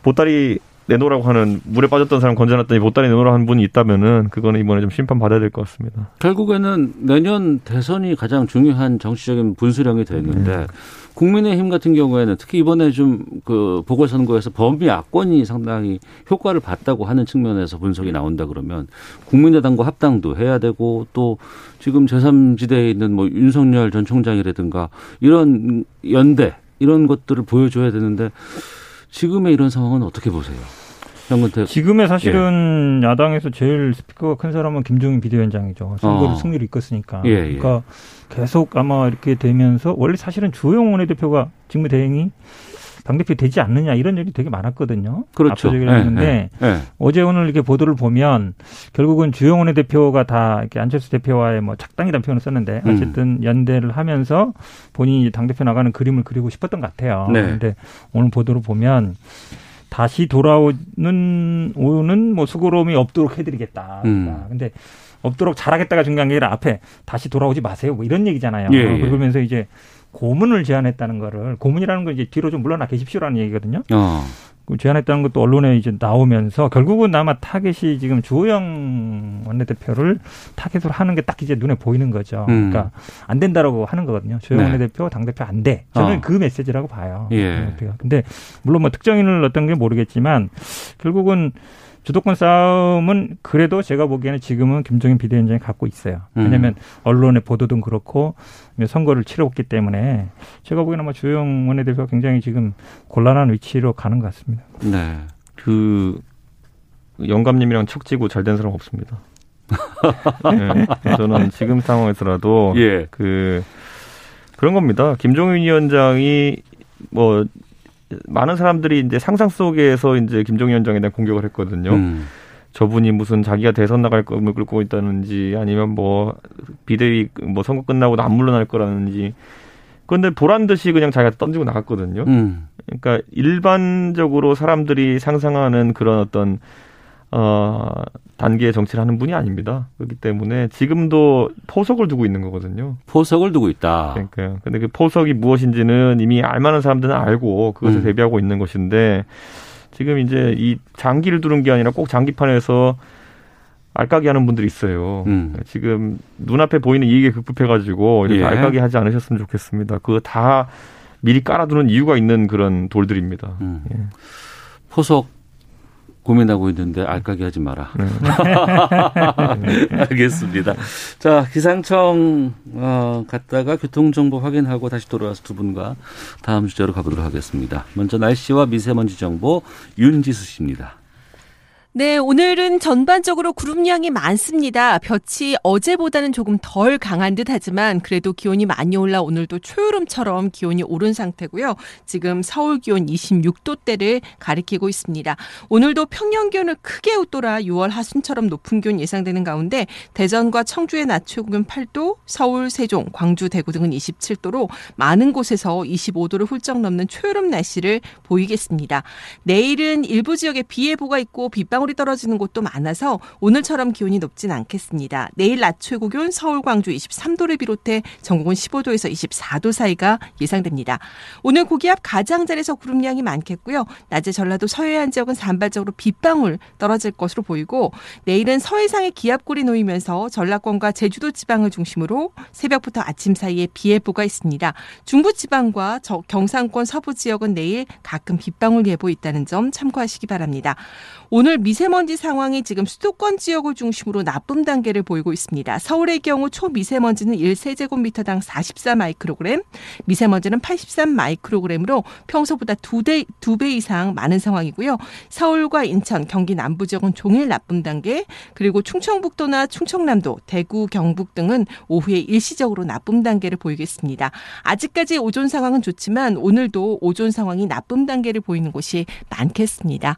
보따리 내놓으라고 하는 물에 빠졌던 사람 건져놨더니 보따리 내놓으라고 하는 분이 있다면은 그거는 이번에 좀 심판 받아야 될 것 같습니다. 결국에는 내년 대선이 가장 중요한 정치적인 분수령이 되는데 네. 국민의힘 같은 경우에는 특히 이번에 좀 그 보궐선거에서 범위 야권이 상당히 효과를 봤다고 하는 측면에서 분석이 나온다 그러면 국민의당과 합당도 해야 되고 또 지금 제3지대에 있는 뭐 윤석열 전 총장이라든가 이런 연대 이런 것들을 보여줘야 되는데 지금의 이런 상황은 어떻게 보세요? 현근택 지금의 사실은 야당에서 제일 스피커가 큰 사람은 김종인 비대위원장이죠. 선거를 어. 승리를 이끌었으니까. 예, 예. 그러니까 계속 아마 이렇게 되면서 원래 사실은 주호영 원내대표가 직무 대행이 당대표 되지 않느냐 이런 얘기 되게 많았거든요. 그렇죠. 압도적이라 했는데 예, 예. 어제 오늘 이렇게 보도를 보면 결국은 주영원 원내대표가 다 이렇게 안철수 대표와의 뭐 작당이라는 표현을 썼는데 음. 어쨌든 연대를 하면서 본인이 당대표 나가는 그림을 그리고 싶었던 것 같아요. 네. 그런데 오늘 보도를 보면 다시 돌아오는 오는 뭐 수고로움이 없도록 해드리겠다. 음. 근데 없도록 잘하겠다가 중요한 게 아니라 앞에 다시 돌아오지 마세요. 뭐 이런 얘기잖아요. 예, 예. 그러면서 이제 고문을 제안했다는 거를 고문이라는 건 이제 뒤로 좀 물러나 계십시오라는 얘기거든요. 어. 제안했다는 것도 언론에 이제 나오면서 결국은 아마 타겟이 지금 주호영 원내대표를 타겟으로 하는 게 딱 이제 눈에 보이는 거죠. 음. 그러니까 안 된다라고 하는 거거든요. 주호영 네. 원내대표 당대표 안 돼. 저는 어. 그 메시지라고 봐요. 예. 예. 근데 물론 뭐 특정인을 어떤 게 모르겠지만 결국은 주도권 싸움은 그래도 제가 보기에는 지금은 김종인 비대위원장이 갖고 있어요. 음. 왜냐하면 언론의 보도도 그렇고 선거를 치렀기 때문에 제가 보기에는 아마 주호영 원내대표가 굉장히 지금 곤란한 위치로 가는 것 같습니다. 네. 그 영감님이랑 척지고 잘 된 사람 없습니다. [LAUGHS] 네, 저는 지금 상황에서라도 예. 그 그런 겁니다. 김종인 위원장이 뭐 많은 사람들이 이제 상상 속에서 이제 김종인 위원장에 대한 공격을 했거든요. 음. 저분이 무슨 자기가 대선 나갈 꿈을 꿀고 있다는지 아니면 뭐 비대위 뭐 선거 끝나고도 안 물러날 거라는지 그런데 보란 듯이 그냥 자기가 던지고 나갔거든요. 음. 그러니까 일반적으로 사람들이 상상하는 그런 어떤 어 단계의 정치를 하는 분이 아닙니다. 그렇기 때문에 지금도 포석을 두고 있는 거거든요. 포석을 두고 있다. 그러니까요. 근데 그 포석이 무엇인지는 이미 알만한 사람들은 알고 그것을 음. 대비하고 있는 것인데 지금 이제 이 장기를 두는 게 아니라 꼭 장기판에서 알까기 하는 분들이 있어요. 음. 지금 눈앞에 보이는 이익에 급급해가지고 이렇게 예. 알까기 하지 않으셨으면 좋겠습니다. 그거 다 미리 깔아두는 이유가 있는 그런 돌들입니다. 음. 예. 포석 고민하고 있는데 알까기 하지 마라. 네. [LAUGHS] 알겠습니다. 자, 기상청 어, 갔다가 교통정보 확인하고 다시 돌아와서 두 분과 다음 주제로 가보도록 하겠습니다. 먼저 날씨와 미세먼지 정보 윤지수 씨입니다. 네, 오늘은 전반적으로 구름량이 많습니다. 볕이 어제보다는 조금 덜 강한 듯 하지만 그래도 기온이 많이 올라 오늘도 초여름처럼 기온이 오른 상태고요. 지금 서울 기온 26도대를 가리키고 있습니다. 오늘도 평년 기온을 크게 웃돌아 6월 하순처럼 높은 기온 예상되는 가운데 대전과 청주의 낮 최고 기온 8도, 서울, 세종, 광주, 대구 등은 27도로 많은 곳에서 25도를 훌쩍 넘는 초여름 날씨를 보이겠습니다. 내일은 일부 지역에 비 예보가 있고 빗방 울이 떨어지는 곳도 많아서 오늘처럼 기온이 높진 않겠습니다. 내일 낮 최고 기온 서울, 광주 23도를 비롯해 전국은 15도에서 24도 사이가 예상됩니다. 오늘 고기압 가장자리에서 구름량이 많겠고요. 낮에 전라도 서해안 지역은 산발적으로 빗방울 떨어질 것으로 보이고 내일은 서해상에 기압골이 놓이면서 전라권과 제주도 지방을 중심으로 새벽부터 아침 사이에 비 예보가 있습니다. 중부 지방과 저- 경상권 서부 지역은 내일 가끔 빗방울 예보 있다는 점 참고하시기 바랍니다. 오늘 미세먼지 상황이 지금 수도권 지역을 중심으로 나쁨 단계를 보이고 있습니다. 서울의 경우 초미세먼지는 1세제곱미터당 44 마이크로그램, 미세먼지는 83 마이크로그램으로 평소보다 두 대, 두배 이상 많은 상황이고요. 서울과 인천, 경기 남부 지역은 종일 나쁨 단계, 그리고 충청북도나 충청남도, 대구, 경북 등은 오후에 일시적으로 나쁨 단계를 보이겠습니다. 아직까지 오존 상황은 좋지만 오늘도 오존 상황이 나쁨 단계를 보이는 곳이 많겠습니다.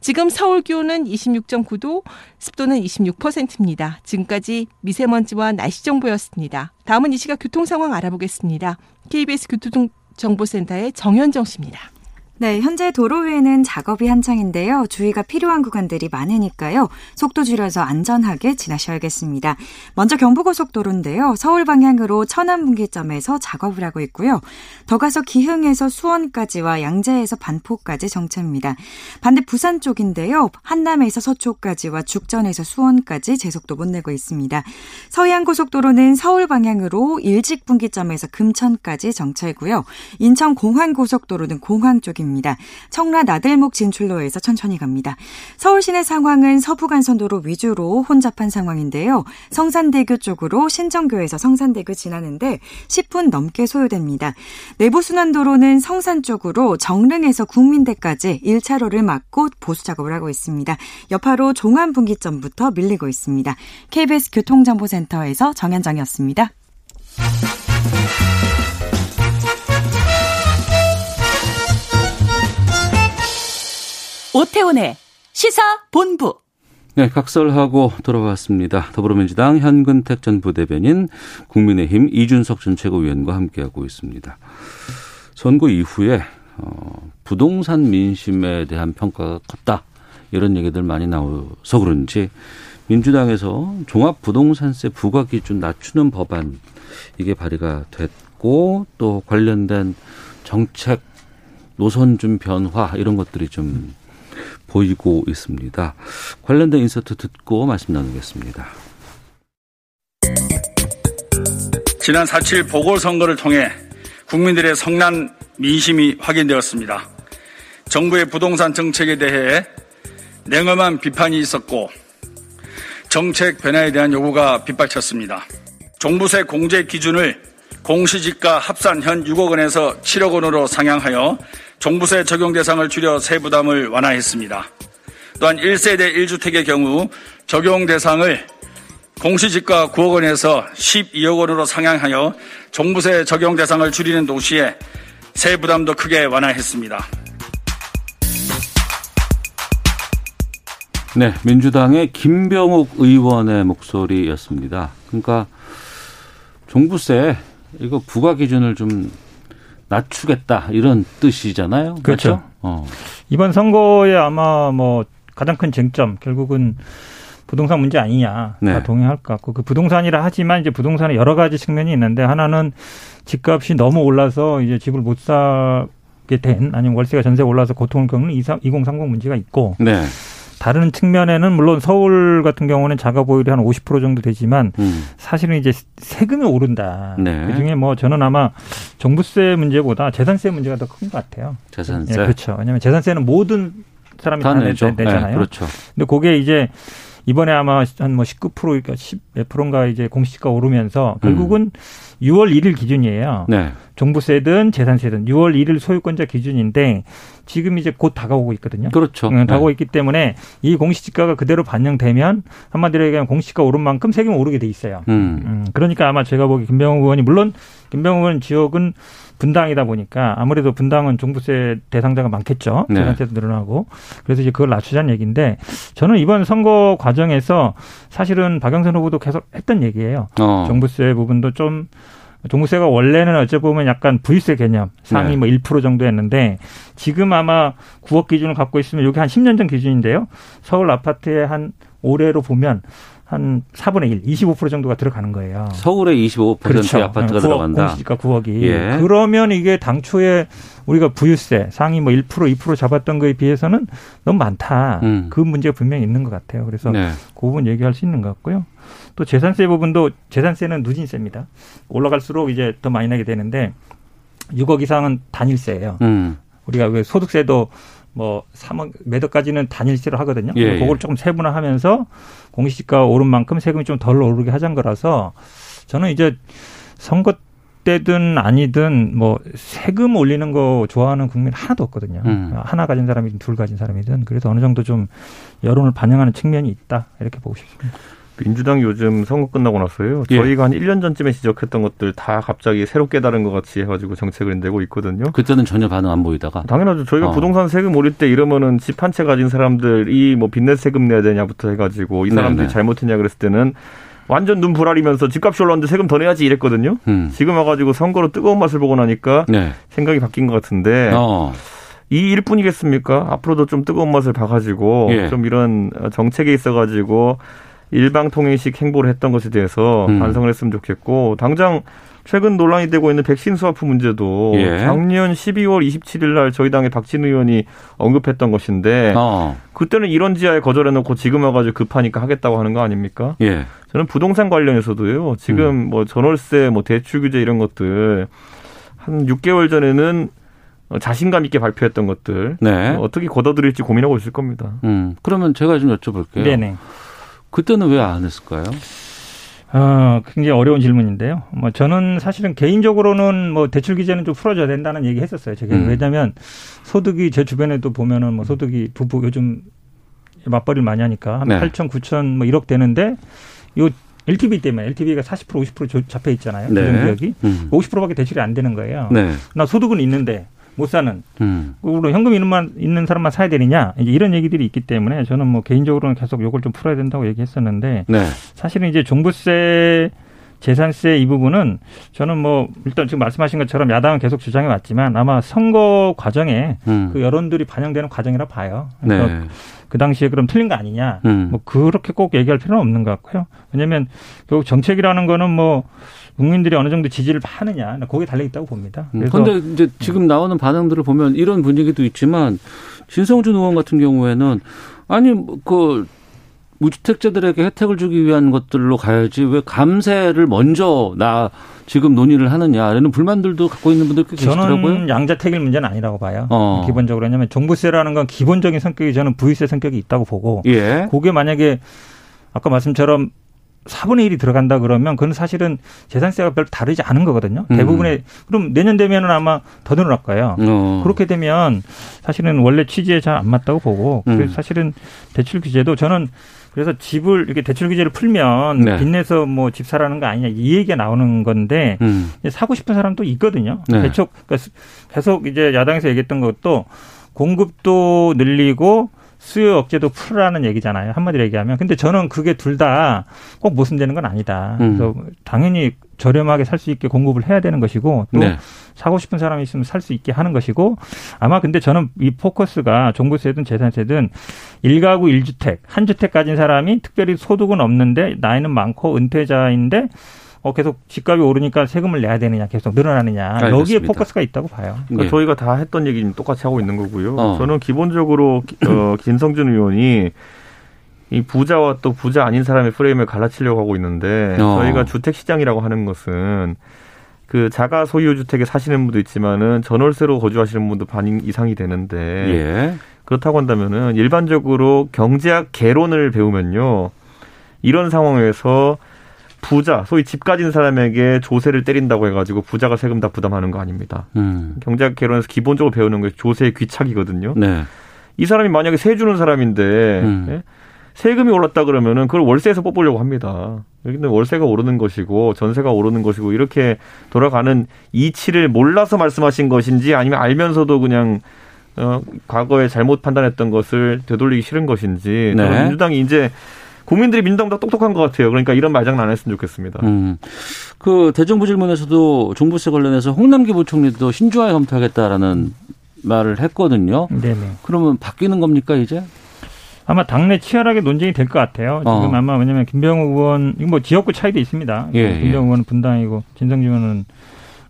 지금 서울 기온은 26.9도, 습도는 26%입니다. 지금까지 미세먼지와 날씨 정보였습니다. 다음은 이 시각 교통 상황 알아보겠습니다. KBS 교통정보센터의 정현정 씨입니다. 네, 현재 도로 위에는 작업이 한창인데요. 주의가 필요한 구간들이 많으니까요. 속도 줄여서 안전하게 지나셔야겠습니다. 먼저 경부고속도로인데요. 서울 방향으로 천안 분기점에서 작업을 하고 있고요. 더 가서 기흥에서 수원까지와 양재에서 반포까지 정체입니다. 반대 부산 쪽인데요. 한남에서 서초까지와 죽전에서 수원까지 제속도 못 내고 있습니다. 서해안 고속도로는 서울 방향으로 일직 분기점에서 금천까지 정체고요. 인천 공항 고속도로는 공항 쪽입니다. 청라 나들목 진출로에서 천천히 갑니다. 서울 시내 상황은 서부간선도로 위주로 혼잡한 상황인데요. 성산대교 쪽으로 신정교에서 성산대교 지나는데 10분 넘게 소요됩니다. 내부순환도로는 성산 쪽으로 정릉에서 국민대까지 1차로를 막고 보수 작업을 하고 있습니다. 여파로 종안분기점부터 밀리고 있습니다. KBS 교통정보센터에서 정현정이었습니다. 오태훈의 시사 본부. 네, 각설하고 돌아왔습니다. 더불어민주당 현근택 전 부대변인, 국민의힘 이준석 전 최고위원과 함께하고 있습니다. 선거 이후에 어, 부동산 민심에 대한 평가가 컸다. 이런 얘기들 많이 나와서 그런지 민주당에서 종합부동산세 부과 기준 낮추는 법안 이게 발의가 됐고 또 관련된 정책 노선 좀 변화 이런 것들이 좀 보이고 있습니다. 관련된 인서트 듣고 말씀 나누겠습니다. 지난 4.7 보궐선거를 통해 국민들의 성난 민심이 확인되었습니다. 정부의 부동산 정책에 대해 냉엄한 비판이 있었고 정책 변화에 대한 요구가 빗발쳤습니다. 종부세 공제 기준을 공시지가 합산 현 6억 원에서 7억 원으로 상향하여 종부세 적용 대상을 줄여 세부담을 완화했습니다. 또한 1세대 1주택의 경우 적용 대상을 공시지가 9억 원에서 12억 원으로 상향하여 종부세 적용 대상을 줄이는 동시에 세 부담도 크게 완화했습니다. 네, 민주당의 김병욱 의원의 목소리였습니다. 그러니까 종부세 이거 부과 기준을 좀 낮추겠다 이런 뜻이잖아요. 그렇죠. 맞죠? 어. 이번 선거에 아마 뭐 가장 큰 쟁점 결국은 부동산 문제 아니냐 네. 다 동의할 것 같고 그 부동산이라 하지만 이제 부동산에 여러 가지 측면이 있는데 하나는 집값이 너무 올라서 이제 집을 못 사게 된 아니면 월세가 전세가 올라서 고통을 겪는 2030 문제가 있고 네. 다른 측면에는 물론 서울 같은 경우는 자가 보유율이 한 50% 정도 되지만 음. 사실은 이제 세금이 오른다. 네. 그중에 뭐 저는 아마 종부세 문제보다 재산세 문제가 더 큰 것 같아요. 재산세. 예, 그렇죠. 왜냐하면 재산세는 모든 사람이 다 다, 내죠. 내, 잖아요 네, 그렇죠. 근데 그게 이제 이번에 아마 한 뭐 19% 그러니까 10몇 프로인가 이제 공시지가 오르면서 결국은 6월 1일 기준이에요. 음. 네. 종부세든 재산세든 6월 1일 소유권자 기준인데 지금 이제 곧 다가오고 있거든요. 그렇죠. 응, 다가오고 네. 있기 때문에 이 공시지가가 그대로 반영되면 한마디로 얘기하면 공시지가 오른 만큼 세금이 오르게 돼 있어요. 음. 음, 그러니까 아마 제가 보기 김병욱 의원이 물론 김병욱 의원 지역은 분당이다 보니까 아무래도 분당은 종부세 대상자가 많겠죠. 네. 재산세도 늘어나고 그래서 이제 그걸 낮추자는 얘기인데 저는 이번 선거 과정에서 사실은 박영선 후보도 계속 했던 얘기예요. 어. 종부세 부분도 좀 종부세가 원래는 어찌 보면 약간 부유세 개념 상위 네. 뭐1% 정도였는데 지금 아마 9억 기준을 갖고 있으면 여기 한 10년 전 기준인데요. 서울 아파트에 한 올해로 보면 한 4분의 1, 25% 정도가 들어가는 거예요. 서울에 25%의 아파트가 9억, 들어간다. 공시지가 9억이. 예. 그러면 이게 당초에 우리가 부유세 상위 뭐 1%, 2% 잡았던 거에 비해서는 너무 많다. 음. 그 문제가 분명히 있는 것 같아요. 그래서 네. 그 부분 얘기할 수 있는 것 같고요. 또 재산세 부분도 재산세는 누진세입니다. 올라갈수록 이제 더 많이 내게 되는데 6억 이상은 단일세예요. 음. 우리가 왜 소득세도 뭐 3억 몇 억까지는 단일세로 하거든요. 예, 그걸 예. 조금 세분화하면서 공시지가 오른 만큼 세금이 좀 덜 오르게 하자는 거라서 저는 이제 선거 때든 아니든 뭐 세금 올리는 거 좋아하는 국민 하나도 없거든요. 음. 하나 가진 사람이든 둘 가진 사람이든 그래서 어느 정도 좀 여론을 반영하는 측면이 있다 이렇게 보고 싶습니다. 민주당이 요즘 선거 끝나고 나서요. 예. 저희가 한 1년 전쯤에 지적했던 것들 다 갑자기 새로 깨달은 것 같이 해가지고 정책을 내고 있거든요. 그때는 전혀 반응 안 보이다가 당연하죠. 저희가 어. 부동산 세금 올릴 때 이러면은 집 한 채 가진 사람들이 뭐 빚내 세금 내야 되냐부터 해가지고 이 사람들이 네네. 잘못했냐 그랬을 때는 완전 눈 부라리면서 집값이 올랐는데 세금 더 내야지 이랬거든요. 음. 지금 와가지고 선거로 뜨거운 맛을 보고 나니까 네. 생각이 바뀐 것 같은데 어. 이 일뿐이겠습니까? 앞으로도 좀 뜨거운 맛을 봐가지고 예. 좀 이런 정책에 있어가지고 일방통행식 행보를 했던 것에 대해서 음. 반성을 했으면 좋겠고 당장 최근 논란이 되고 있는 백신 스와프 문제도 예. 작년 12월 27일 날 저희 당의 박진 의원이 언급했던 것인데 어. 그때는 이런 지하에 거절해놓고 지금 와가지고 급하니까 하겠다고 하는 거 아닙니까? 예. 저는 부동산 관련해서도요. 지금 뭐 전월세, 뭐 대출 규제 이런 것들 한 6개월 전에는 어, 자신감 있게 발표했던 것들 네. 어떻게 걷어들일지 고민하고 있을 겁니다. 음. 그러면 제가 좀 여쭤볼게요. 네네. 그때는 왜 안 했을까요? 어, 굉장히 어려운 질문인데요. 뭐 저는 사실은 개인적으로는 뭐 대출 규제는 좀 풀어줘야 된다는 얘기 했었어요. 제가 음. 왜냐하면 소득이 제 주변에도 보면은 뭐 소득이 부부 요즘 맞벌이를 많이 하니까 한 네. 8천, 9천 뭐 1억 되는데 요 LTV 때문에 LTV가 40% 50% 잡혀 있잖아요. 네. 조정지역이 음. 50%밖에 대출이 안 되는 거예요. 네. 나 소득은 있는데 못 사는 음. 우리 현금 있는, 만, 있는 사람만 사야 되느냐 이제 이런 얘기들이 있기 때문에 저는 뭐 개인적으로는 계속 요걸 좀 풀어야 된다고 얘기했었는데 네. 사실은 이제 종부세 재산세 이 부분은 저는 뭐 일단 지금 말씀하신 것처럼 야당은 계속 주장해 왔지만 아마 선거 과정에 음. 그 여론들이 반영되는 과정이라 봐요. 그래서 네. 그 당시에 그럼 틀린 거 아니냐. 음. 뭐 그렇게 꼭 얘기할 필요는 없는 것 같고요. 왜냐하면 결국 정책이라는 거는 뭐 국민들이 어느 정도 지지를 하느냐 거기에 달려 있다고 봅니다. 음, 근데 이제 지금 나오는 반응들을 보면 이런 분위기도 있지만 진성준 의원 같은 경우에는 아니 뭐그 무주택자들에게 혜택을 주기 위한 것들로 가야지 왜 감세를 먼저 나 지금 논의를 하느냐라는 불만들도 갖고 있는 분들 꽤 계시더라고요. 저는 양자택일 문제는 아니라고 봐요. 어. 기본적으로 왜냐하면 종부세라는 건 기본적인 성격이 저는 부유세 성격이 있다고 보고 예. 그게 만약에 아까 말씀처럼 4분의 1이 들어간다 그러면 그건 사실은 재산세가 별로 다르지 않은 거거든요. 음. 대부분의 그럼 내년 되면은 아마 더 늘어날 거예요. 어. 그렇게 되면 사실은 원래 취지에 잘 안 맞다고 보고 음. 그래서 사실은 대출 규제도 저는 그래서 집을 이렇게 대출 규제를 풀면 네. 빚내서 뭐 집 사라는 거 아니냐 이 얘기가 나오는 건데 음. 사고 싶은 사람도 있거든요. 네. 계속 그러니까 계속 이제 야당에서 얘기했던 것도 공급도 늘리고 수요 억제도 풀라는 얘기잖아요. 한마디로 얘기하면. 근데 저는 그게 둘 다 꼭 모순되는 건 아니다. 음. 그래서 당연히 저렴하게 살 수 있게 공급을 해야 되는 것이고 또 네. 사고 싶은 사람이 있으면 살 수 있게 하는 것이고 아마 근데 저는 이 포커스가 종부세든 재산세든 일가구 일주택 한 주택 가진 사람이 특별히 소득은 없는데 나이는 많고 은퇴자인데 어, 계속 집값이 오르니까 세금을 내야 되느냐, 계속 늘어나느냐. 여기에 알겠습니다. 포커스가 있다고 봐요. 그러니까 저희가 다 했던 얘기 똑같이 하고 있는 거고요. 어. 저는 기본적으로 기- 어, [LAUGHS] 김성준 의원이 이 부자와 또 부자 아닌 사람의 프레임을 갈라치려고 하고 있는데 어. 저희가 주택 시장이라고 하는 것은 그 자가 소유 주택에 사시는 분도 있지만은 전월세로 거주하시는 분도 반 이상이 되는데 예. 그렇다고 한다면은 일반적으로 경제학 개론을 배우면요 이런 상황에서 부자 소위 집 가진 사람에게 조세를 때린다고 해가지고 부자가 세금 다 부담하는 거 아닙니다. 음. 경제학 개론에서 기본적으로 배우는 게 조세의 귀착이거든요. 네. 이 사람이 만약에 세 주는 사람인데 음. 예? 세금이 올랐다 그러면은 그걸 월세에서 뽑으려고 합니다. 여기는 월세가 오르는 것이고 전세가 오르는 것이고 이렇게 돌아가는 이치를 몰라서 말씀하신 것인지 아니면 알면서도 그냥 어, 과거에 잘못 판단했던 것을 되돌리기 싫은 것인지 네. 민주당이 이제 국민들이 민주당보다 똑똑한 것 같아요. 그러니까 이런 말장난 안 했으면 좋겠습니다. 음. 그 대정부 질문에서도 종부세 관련해서 홍남기 부총리도 신중하게 검토하겠다라는 말을 했거든요. 네네. 그러면 바뀌는 겁니까 이제? 아마 당내 치열하게 논쟁이 될 것 같아요. 지금 어. 아마 왜냐면 김병우 의원, 이거 뭐 지역구 차이도 있습니다. 예, 김병우 의원은 분당이고 진성준 의원은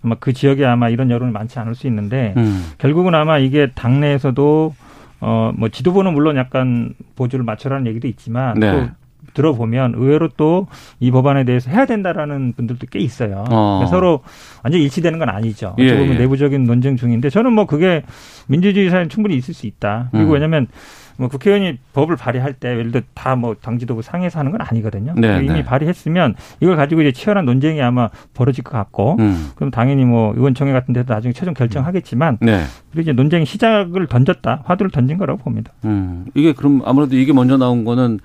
아마 그 지역에 아마 이런 여론이 많지 않을 수 있는데 음. 결국은 아마 이게 당내에서도 어 뭐 지도부는 물론 약간 보조를 맞춰라는 얘기도 있지만 네. 또 들어보면 의외로 또 이 법안에 대해서 해야 된다라는 분들도 꽤 있어요. 어. 그러니까 서로 완전 히 일치되는 건 아니죠. 예, 어찌 보면 예. 내부적인 논쟁 중인데 저는 뭐 그게 민주주의 사회는 충분히 있을 수 있다. 그리고 음. 왜냐하면 뭐 국회의원이 법을 발의할 때 예를 들어 다 뭐 당지도부 상에서 하는 건 아니거든요. 네, 이미 네. 발의했으면 이걸 가지고 이제 치열한 논쟁이 아마 벌어질 것 같고 음. 그럼 당연히 뭐 의원총회 같은 데도 나중에 최종 결정하겠지만 네. 그리고 이제 논쟁 시작을 던졌다 화두를 던진 거라고 봅니다. 음. 이게 그럼 아무래도 이게 먼저 나온 거는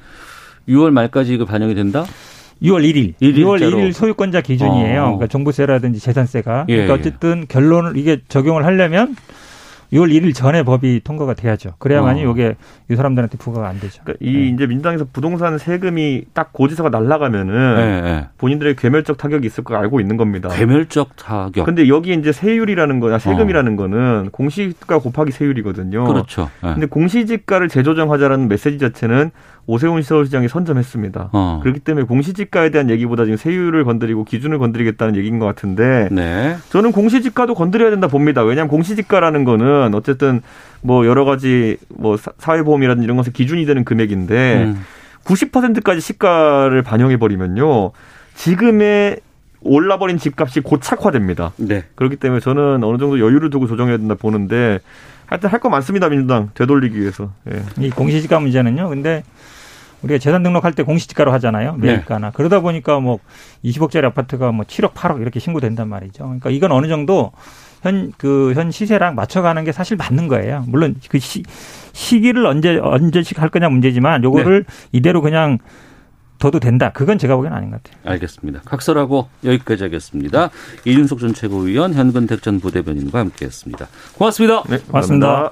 6월 말까지 이거 반영이 된다? 6월 1일, 일일째로. 6월 1일 소유권자 기준이에요. 어. 그러니까 종부세라든지 재산세가. 예, 그러니까 예. 어쨌든 결론을 이게 적용을 하려면 6월 1일 전에 법이 통과가 돼야죠. 그래야만이 어. 이게 이 사람들한테 부과가 안 되죠. 그러니까 이 이제 민주당에서 부동산 세금이 딱 고지서가 날라가면은 네, 네. 본인들의 괴멸적 타격이 있을 거 알고 있는 겁니다. 괴멸적 타격. 근데 여기 이제 세율이라는 거나 세금이라는 거는 공시지가 곱하기 세율이거든요. 그렇죠. 네. 근데 공시지가를 재조정하자라는 메시지 자체는 오세훈 서울시장이 선점했습니다. 어. 그렇기 때문에 공시지가에 대한 얘기보다 지금 세율을 건드리고 기준을 건드리겠다는 얘기인 것 같은데 네. 저는 공시지가도 건드려야 된다 봅니다. 왜냐하면 공시지가라는 거는 어쨌든 뭐 여러 가지 뭐 사- 사회보험이라든지 이런 것에 기준이 되는 금액인데 음. 90%까지 시가를 반영해 버리면요 지금의 올라버린 집값이 고착화됩니다. 네. 그렇기 때문에 저는 어느 정도 여유를 두고 조정해야 된다 보는데 하여튼 할 거 많습니다 민주당 되돌리기 위해서. 예. 이 공시지가 문제는요. 근데 우리가 재산 등록할 때 공시지가로 하잖아요. 네. 매입가나. 그러다 보니까 뭐 20억짜리 아파트가 뭐 7억, 8억 이렇게 신고된단 말이죠. 그러니까 이건 어느 정도 현, 그, 현 시세랑 맞춰가는 게 사실 맞는 거예요. 물론 그 시, 시기를 언제, 언제씩 할 거냐 문제지만 요거를 네. 이대로 그냥 둬도 된다. 그건 제가 보기엔 아닌 것 같아요. 알겠습니다. 각설하고 여기까지 하겠습니다. 이준석 전 최고위원, 현근택 전 부대변인과 함께 했습니다. 고맙습니다. 네, 고맙습니다.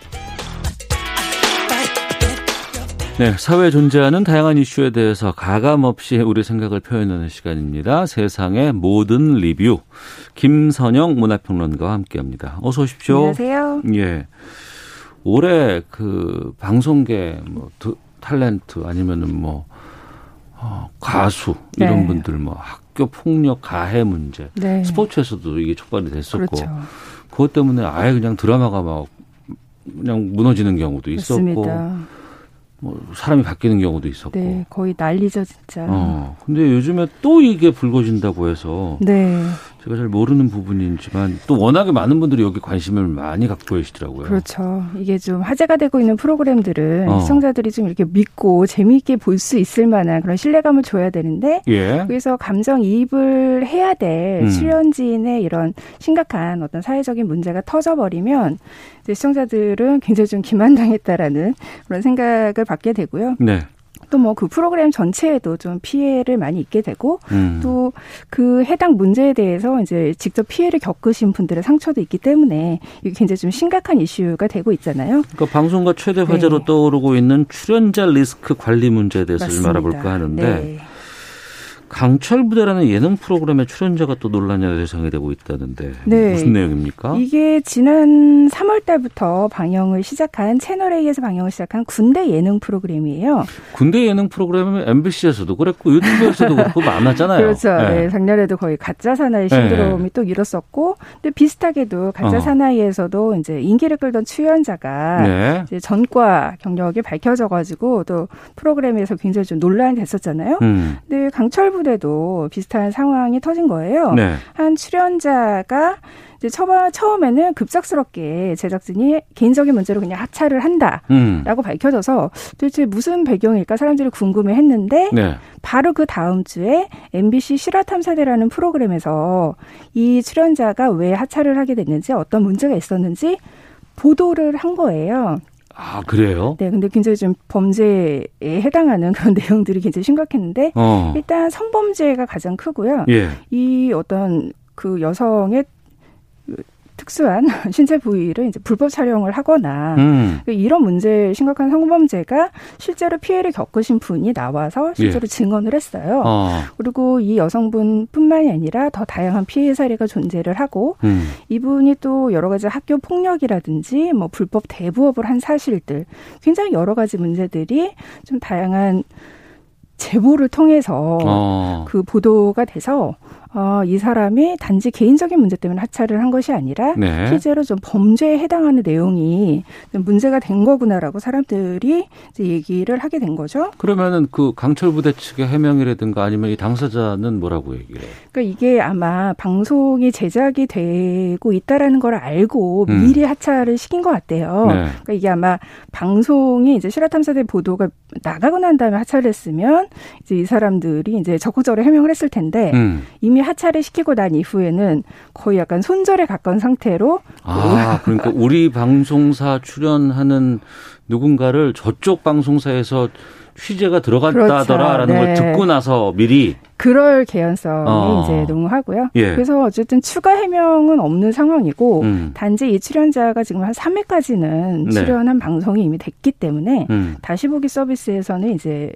네, 사회에 존재하는 다양한 이슈에 대해서 가감 없이 우리 생각을 표현하는 시간입니다. 세상의 모든 리뷰. 김선영 문화평론가와 함께합니다. 어서 오십시오. 안녕하세요. 예. 올해 그 방송계 뭐 탤런트 아니면은 뭐 어, 가수 이런 네. 분들 뭐 학교 폭력 가해 문제 네. 스포츠에서도 이게 촉발이 됐었고 그렇죠. 그것 때문에 아예 그냥 드라마가 막 그냥 무너지는 경우도 있었고 맞습니다. 뭐 사람이 바뀌는 경우도 있었고 네, 거의 난리죠, 진짜. 어 근데 요즘에 또 이게 불거진다고 해서 네. 제가 잘 모르는 부분이지만 또 워낙에 많은 분들이 여기 관심을 많이 갖고 계시더라고요. 그렇죠. 이게 좀 화제가 되고 있는 프로그램들은 어. 시청자들이 좀 이렇게 믿고 재미있게 볼 수 있을 만한 그런 신뢰감을 줘야 되는데 예. 그래서 감정 이입을 해야 될 음. 출연진의 이런 심각한 어떤 사회적인 문제가 터져버리면 이제 시청자들은 [LAUGHS] 굉장히 좀 기만당했다라는 그런 생각을 받게 되고요. 네. 또 뭐 그 프로그램 전체에도 좀 피해를 많이 입게 되고 음. 또그 해당 문제에 대해서 이제 직접 피해를 겪으신 분들의 상처도 있기 때문에 이게 굉장히 좀 심각한 이슈가 되고 있잖아요. 그러니까 방송과 최대 화제로 네. 떠오르고 있는 출연자 리스크 관리 문제에 대해서 좀. 알아볼까 하는데 네. 강철 부대라는 예능 프로그램의 출연자가 또 논란의 대상이 되고 있다는데 네. 무슨 내용입니까? 이게 지난 3월 달부터 방영을 시작한 채널 A에서 방영을 시작한 군대 예능 프로그램이에요. 군대 예능 프로그램은 MBC에서도 그랬고 유튜브에서도 그렇고 [LAUGHS] 많았잖아요. 그렇죠. 네. 네, 작년에도 거의 가짜 사나이 신드롬이 네. 또 일었었고, 근데 비슷하게도 가짜 어. 사나이에서도 이제 인기를 끌던 출연자가 네. 이제 전과 경력이 밝혀져 가지고 또 프로그램에서 굉장히 좀 논란이 됐었잖아요. 음. 근데 강철 부 대도 비슷한 상황이 터진 거예요. 네. 한 출연자가 이제 처음, 처음에는 급작스럽게 제작진이 개인적인 문제로 그냥 하차를 한다. 음. 라고 밝혀져서 도대체 무슨 배경일까 사람들이 궁금해 했는데 네. 바로 그 다음 주에 MBC 실화탐사대라는 프로그램에서 이 출연자가 왜 하차를 하게 됐는지 어떤 문제가 있었는지 보도를 한 거예요. 아 그래요? 네, 근데 굉장히 좀 범죄에 해당하는 [LAUGHS] 그런 내용들이 굉장히 심각했는데 어. 일단 성범죄가 가장 크고요. 예. 이 어떤 그 여성의 특수한 [LAUGHS] 신체 부위를 이제 불법 촬영을 하거나 음. 이런 문제 심각한 성범죄가 실제로 피해를 겪으신 분이 나와서 실제로 예. 증언을 했어요. 어. 그리고 이 여성분뿐만이 아니라 더 다양한 피해 사례가 존재를 하고 음. 이분이 또 여러 가지 학교 폭력이라든지 뭐 불법 대부업을 한 사실들 굉장히 여러 가지 문제들이 좀 다양한 제보를 통해서 어. 그 보도가 돼서 어, 이 사람이 단지 개인적인 문제 때문에 하차를 한 것이 아니라 네. 실제로 좀 범죄에 해당하는 내용이 좀 문제가 된 거구나라고 사람들이 이제 얘기를 하게 된 거죠. 그러면은 그 강철 부대 측의 해명이라든가 아니면 이 당사자는 뭐라고 얘기를 해요? 그러니까 이게 아마 방송이 제작이 되고 있다라는 걸 알고 음. 미리 하차를 시킨 것 같아요. 네. 그러니까 이게 아마 방송이 이제 실화탐사대 보도가 나가고 난 다음에 하차를 했으면 이제 이 사람들이 이제 적극적으로 해명을 했을 텐데 음. 이미 하차를 시키고 난 이후에는 거의 약간 손절에 가까운 상태로 아, 그러니까 우리 방송사 출연하는 누군가를 저쪽 방송사에서 취재가 들어갔다더라라는 그렇죠. 걸 네. 듣고 나서 미리 그럴 개연성이 어. 이제 농후하고요. 예. 그래서 어쨌든 추가 해명은 없는 상황이고 음. 단지 이 출연자가 지금 한 3회까지는 네. 출연한 방송이 이미 됐기 때문에 음. 다시 보기 서비스에서는 이제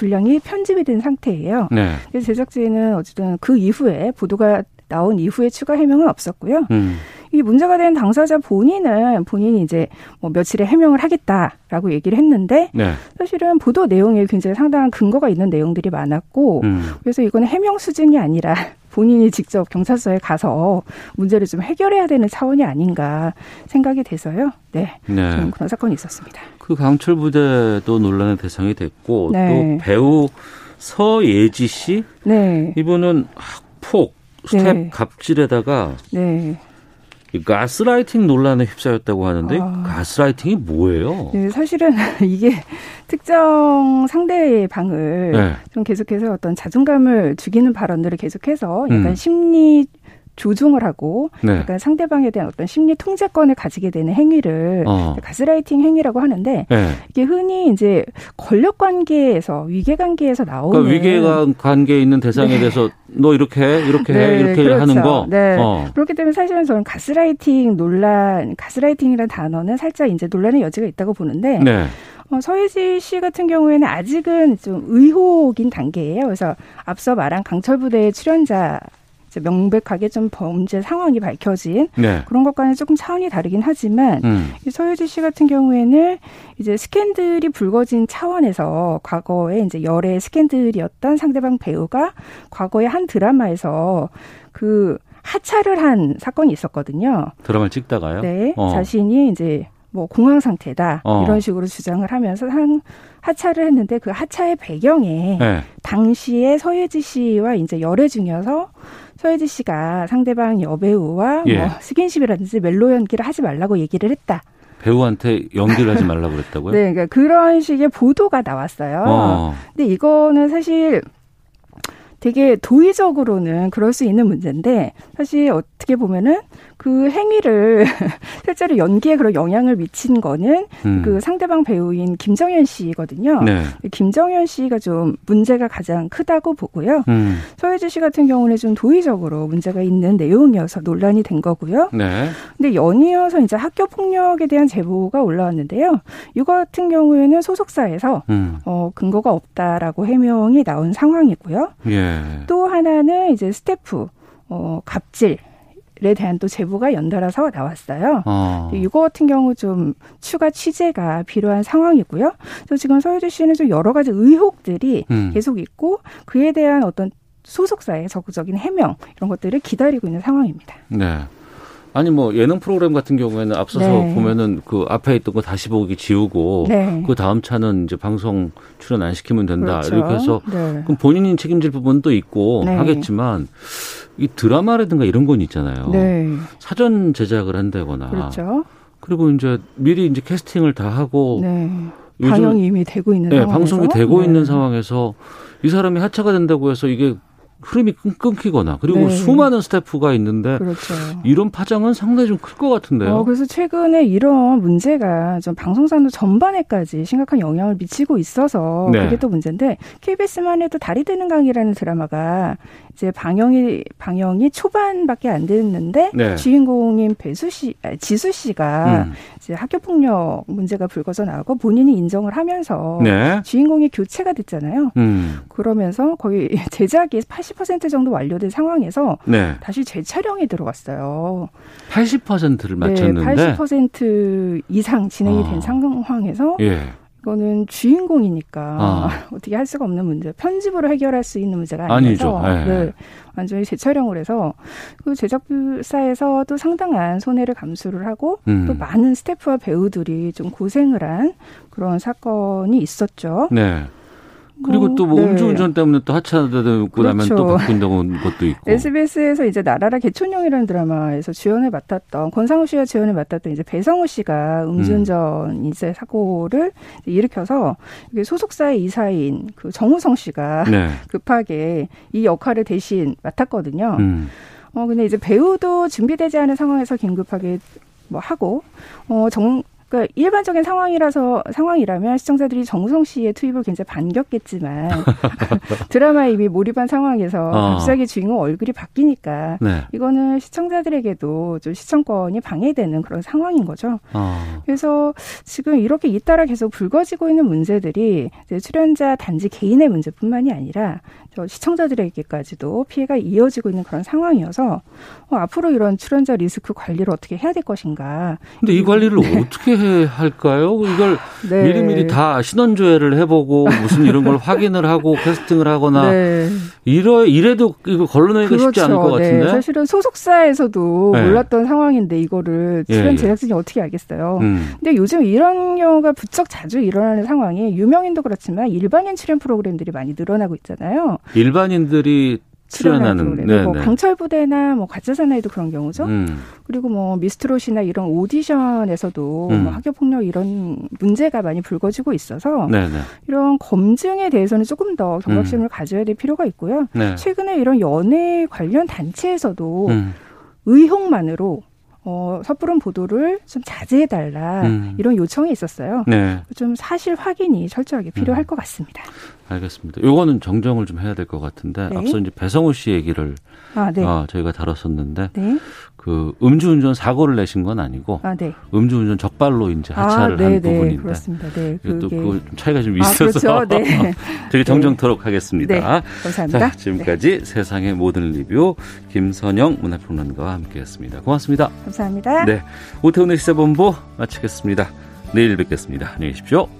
분량이 편집이 된 상태예요. 네. 그래서 제작진은 어쨌든 그 이후에 보도가 나온 이후에 추가 해명은 없었고요. 음. 이 문제가 된 당사자 본인은 본인이 이제 뭐 며칠에 해명을 하겠다라고 얘기를 했는데 네. 사실은 보도 내용에 굉장히 상당한 근거가 있는 내용들이 많았고 음. 그래서 이거는 해명 수준이 아니라 본인이 직접 경찰서에 가서 문제를 좀 해결해야 되는 차원이 아닌가 생각이 돼서요. 네. 네. 좀 그런 사건이 있었습니다. 그 강철 부대도 논란의 대상이 됐고 네. 또 배우 서예지 씨 네. 이분은 학폭 스태프 네. 갑질에다가 네. 이 가스라이팅 논란에 휩싸였다고 하는데 아. 가스라이팅이 뭐예요? 네, 사실은 [LAUGHS] 이게 특정 상대방을 네. 좀 계속해서 어떤 자존감을 죽이는 발언들을 계속해서 약간 음. 심리 조종을 하고 네. 약간 상대방에 대한 어떤 심리 통제권을 가지게 되는 행위를 어. 가스라이팅 행위라고 하는데 네. 이게 흔히 이제 권력 관계에서 위계 관계에서 나오는 그러니까 위계가 관계에 있는 대상에 네. 대해서 너 이렇게 해 이렇게 해 네, 이렇게 그렇죠. 하는 거. 네. 어. 그렇기 때문에 사실은 저는 가스라이팅 논란, 가스라이팅이라는 단어는 살짝 이제 논란의 여지가 있다고 보는데 네. 어, 서혜지 씨 같은 경우에는 아직은 좀 의혹인 단계예요. 그래서 앞서 말한 강철 부대의 출연자 이제 명백하게 좀 범죄 상황이 밝혀진 네. 그런 것과는 조금 차원이 다르긴 하지만 음. 이 서혜지 씨 같은 경우에는 이제 스캔들이 불거진 차원에서 과거에 이제 열애 스캔들이었던 상대방 배우가 과거에 한 드라마에서 그 하차를 한 사건이 있었거든요. 드라마를 찍다가요. 네, 어. 자신이 이제 뭐 공황 상태다 어. 이런 식으로 주장을 하면서 한 하차를 했는데 그 하차의 배경에 네. 당시에 서예지 씨와 이제 열애 중이어서 서예지 씨가 상대방 여배우와 예. 뭐 스킨십이라든지 멜로 연기를 하지 말라고 얘기를 했다. 배우한테 연기를 하지 말라고 그랬다고요? [LAUGHS] 네, 그러니까 그런 식의 보도가 나왔어요. 어. 근데 이거는 사실 되게 도의적으로는 그럴 수 있는 문제인데 사실 어떻게 보면은 그 행위를 [LAUGHS] 실제로 연기에 그런 영향을 미친 거는 음. 그 상대방 배우인 김정현 씨거든요. 네. 김정현 씨가 좀 문제가 가장 크다고 보고요. 음. 서혜지 씨 같은 경우는 좀 도의적으로 문제가 있는 내용이어서 논란이 된 거고요. 네. 근데 연이어서 이제 학교 폭력에 대한 제보가 올라왔는데요. 이거 같은 경우에는 소속사에서 음. 어, 근거가 없다라고 해명이 나온 상황이고요. 예. 또 하나는 이제 스태프 어, 갑질 에 대한 또 제보가 연달아서 나왔어요. 어. 이거 같은 경우 좀 추가 취재가 필요한 상황이고요. 그래서 지금 서유주 씨는 좀 여러 가지 의혹들이 음. 계속 있고 그에 대한 어떤 소속사의 적극적인 해명 이런 것들을 기다리고 있는 상황입니다. 네. 아니 뭐 예능 프로그램 같은 경우에는 앞서서 네. 보면은 그 앞에 있던 거 다시 보기 지우고 네. 그 다음 차는 이제 방송 출연 안 시키면 된다 그렇죠. 이렇게 해서 네. 그럼 본인이 책임질 부분도 있고 네. 하겠지만 이 드라마라든가 이런 건 있잖아요. 네. 사전 제작을 한다거나 그렇죠. 그리고 이제 미리 이제 캐스팅을 다 하고 네. 반영이 이미 되고 있는 네, 상황에서 방송이 되고 네. 있는 상황에서 이 사람이 하차가 된다고 해서 이게 흐름이 끊- 끊기거나 그리고 네. 수많은 스태프가 있는데 그렇죠. 이런 파장은 상당히 좀 클 것 같은데요. 어, 그래서 최근에 이런 문제가 좀 방송산업 전반에까지 심각한 영향을 미치고 있어서 네. 그게 또 문제인데 KBS만 해도 다리 되는 강이라는 드라마가 이제 방영이 방영이 초반밖에 안 됐는데 네. 주인공인 배수 씨, 아, 지수 씨가 음. 이제 학교 폭력 문제가 불거져 나오고 본인이 인정을 하면서 네. 주인공이 교체가 됐잖아요. 음. 그러면서 거의 [LAUGHS] 제작이 80% 정도 완료된 상황에서 네. 다시 재촬영이 들어갔어요. 80%를 맞췄는데 네, 80% 이상 진행이 된 어. 상황에서 예. 이거는 주인공이니까 아. [LAUGHS] 어떻게 할 수가 없는 문제. 편집으로 해결할 수 있는 문제가 아니죠. 예. 네, 완전히 재촬영을 해서 그 제작사에서 또 상당한 손해를 감수를 하고 음. 또 많은 스태프와 배우들이 좀 고생을 한 그런 사건이 있었죠. 네. 그리고 뭐, 또뭐 네. 음주운전 때문에 또 하차되고 나면 또 그렇죠. 바뀐다는 [LAUGHS] 것도 있고. SBS에서 이제 나라라 개촌용이라는 드라마에서 주연을 맡았던 권상우 씨가 주연을 맡았던 이제 배성우 씨가 음주운전 이제 사고를 일으켜서 소속사의 이사인 그 정우성 씨가 네. [LAUGHS] 급하게 이 역할을 대신 맡았거든요. 음. 어 근데 이제 배우도 준비되지 않은 상황에서 긴급하게 뭐 하고 어 정 그러니까 일반적인 상황이라서 상황이라면 시청자들이 정우성 씨의 투입을 굉장히 반겼겠지만 [LAUGHS] 드라마에 이미 몰입한 상황에서 어. 갑자기 주인공 얼굴이 바뀌니까 네. 이거는 시청자들에게도 좀 시청권이 방해되는 그런 상황인 거죠. 어. 그래서 지금 이렇게 잇따라 계속 불거지고 있는 문제들이 이제 출연자 단지 개인의 문제뿐만이 아니라 저 시청자들에게까지도 피해가 이어지고 있는 그런 상황이어서 어, 앞으로 이런 출연자 리스크 관리를 어떻게 해야 될 것인가. 근데 이 관리를 [LAUGHS] 어떻게 해- 할까요? 이걸 [LAUGHS] 네. 미리미리 다 신원조회를 해보고 무슨 이런 걸 확인을 하고 캐스팅을 하거나 네. 이러 이래도 이거 걸러내기가 쉽지 않을 것 같은데. 네. 사실은 소속사에서도 네. 몰랐던 상황인데 이거를 예, 출연 예. 제작진이 어떻게 알겠어요. 음. 근데 요즘 이런 경우가 부쩍 자주 일어나는 상황이 유명인도 그렇지만 일반인 출연 프로그램들이 많이 늘어나고 있잖아요. 일반인들이 출연하는. 네, 뭐 네. 강철부대나 뭐 가짜 사나이도 그런 경우죠. 음. 그리고 뭐 미스트롯이나 이런 오디션에서도 음. 뭐 학교 폭력 이런 문제가 많이 불거지고 있어서 네, 네. 이런 검증에 대해서는 조금 더 경각심을 음. 가져야 될 필요가 있고요. 네. 최근에 이런 연애 관련 단체에서도 음. 의혹만으로 어, 섣부른 보도를 좀 자제해달라 음. 이런 요청이 있었어요. 네. 좀 사실 확인이 철저하게 필요할 것 같습니다. 알겠습니다. 요거는 정정을 좀 해야 될 것 같은데 네. 앞서 이제 배성우 씨 얘기를 아, 네. 어, 저희가 다뤘었는데 네. 그 음주운전 사고를 내신 건 아니고 아, 네. 음주운전 적발로 이제 아, 하차를 네, 한 네, 부분인데 그렇습니다. 네, 또 그게- 그거 좀 차이가 좀 아, 있어서 그렇죠. 네. [LAUGHS] 저희 정정토록 하겠습니다. 네, 감사합니다. 자, 지금까지 세상의 모든 리뷰 김선영 문화평론가와 함께했습니다. 고맙습니다. 감사합니다. 네, 오태훈의 시사본부 마치겠습니다. 내일 뵙겠습니다. 안녕히 계십시오.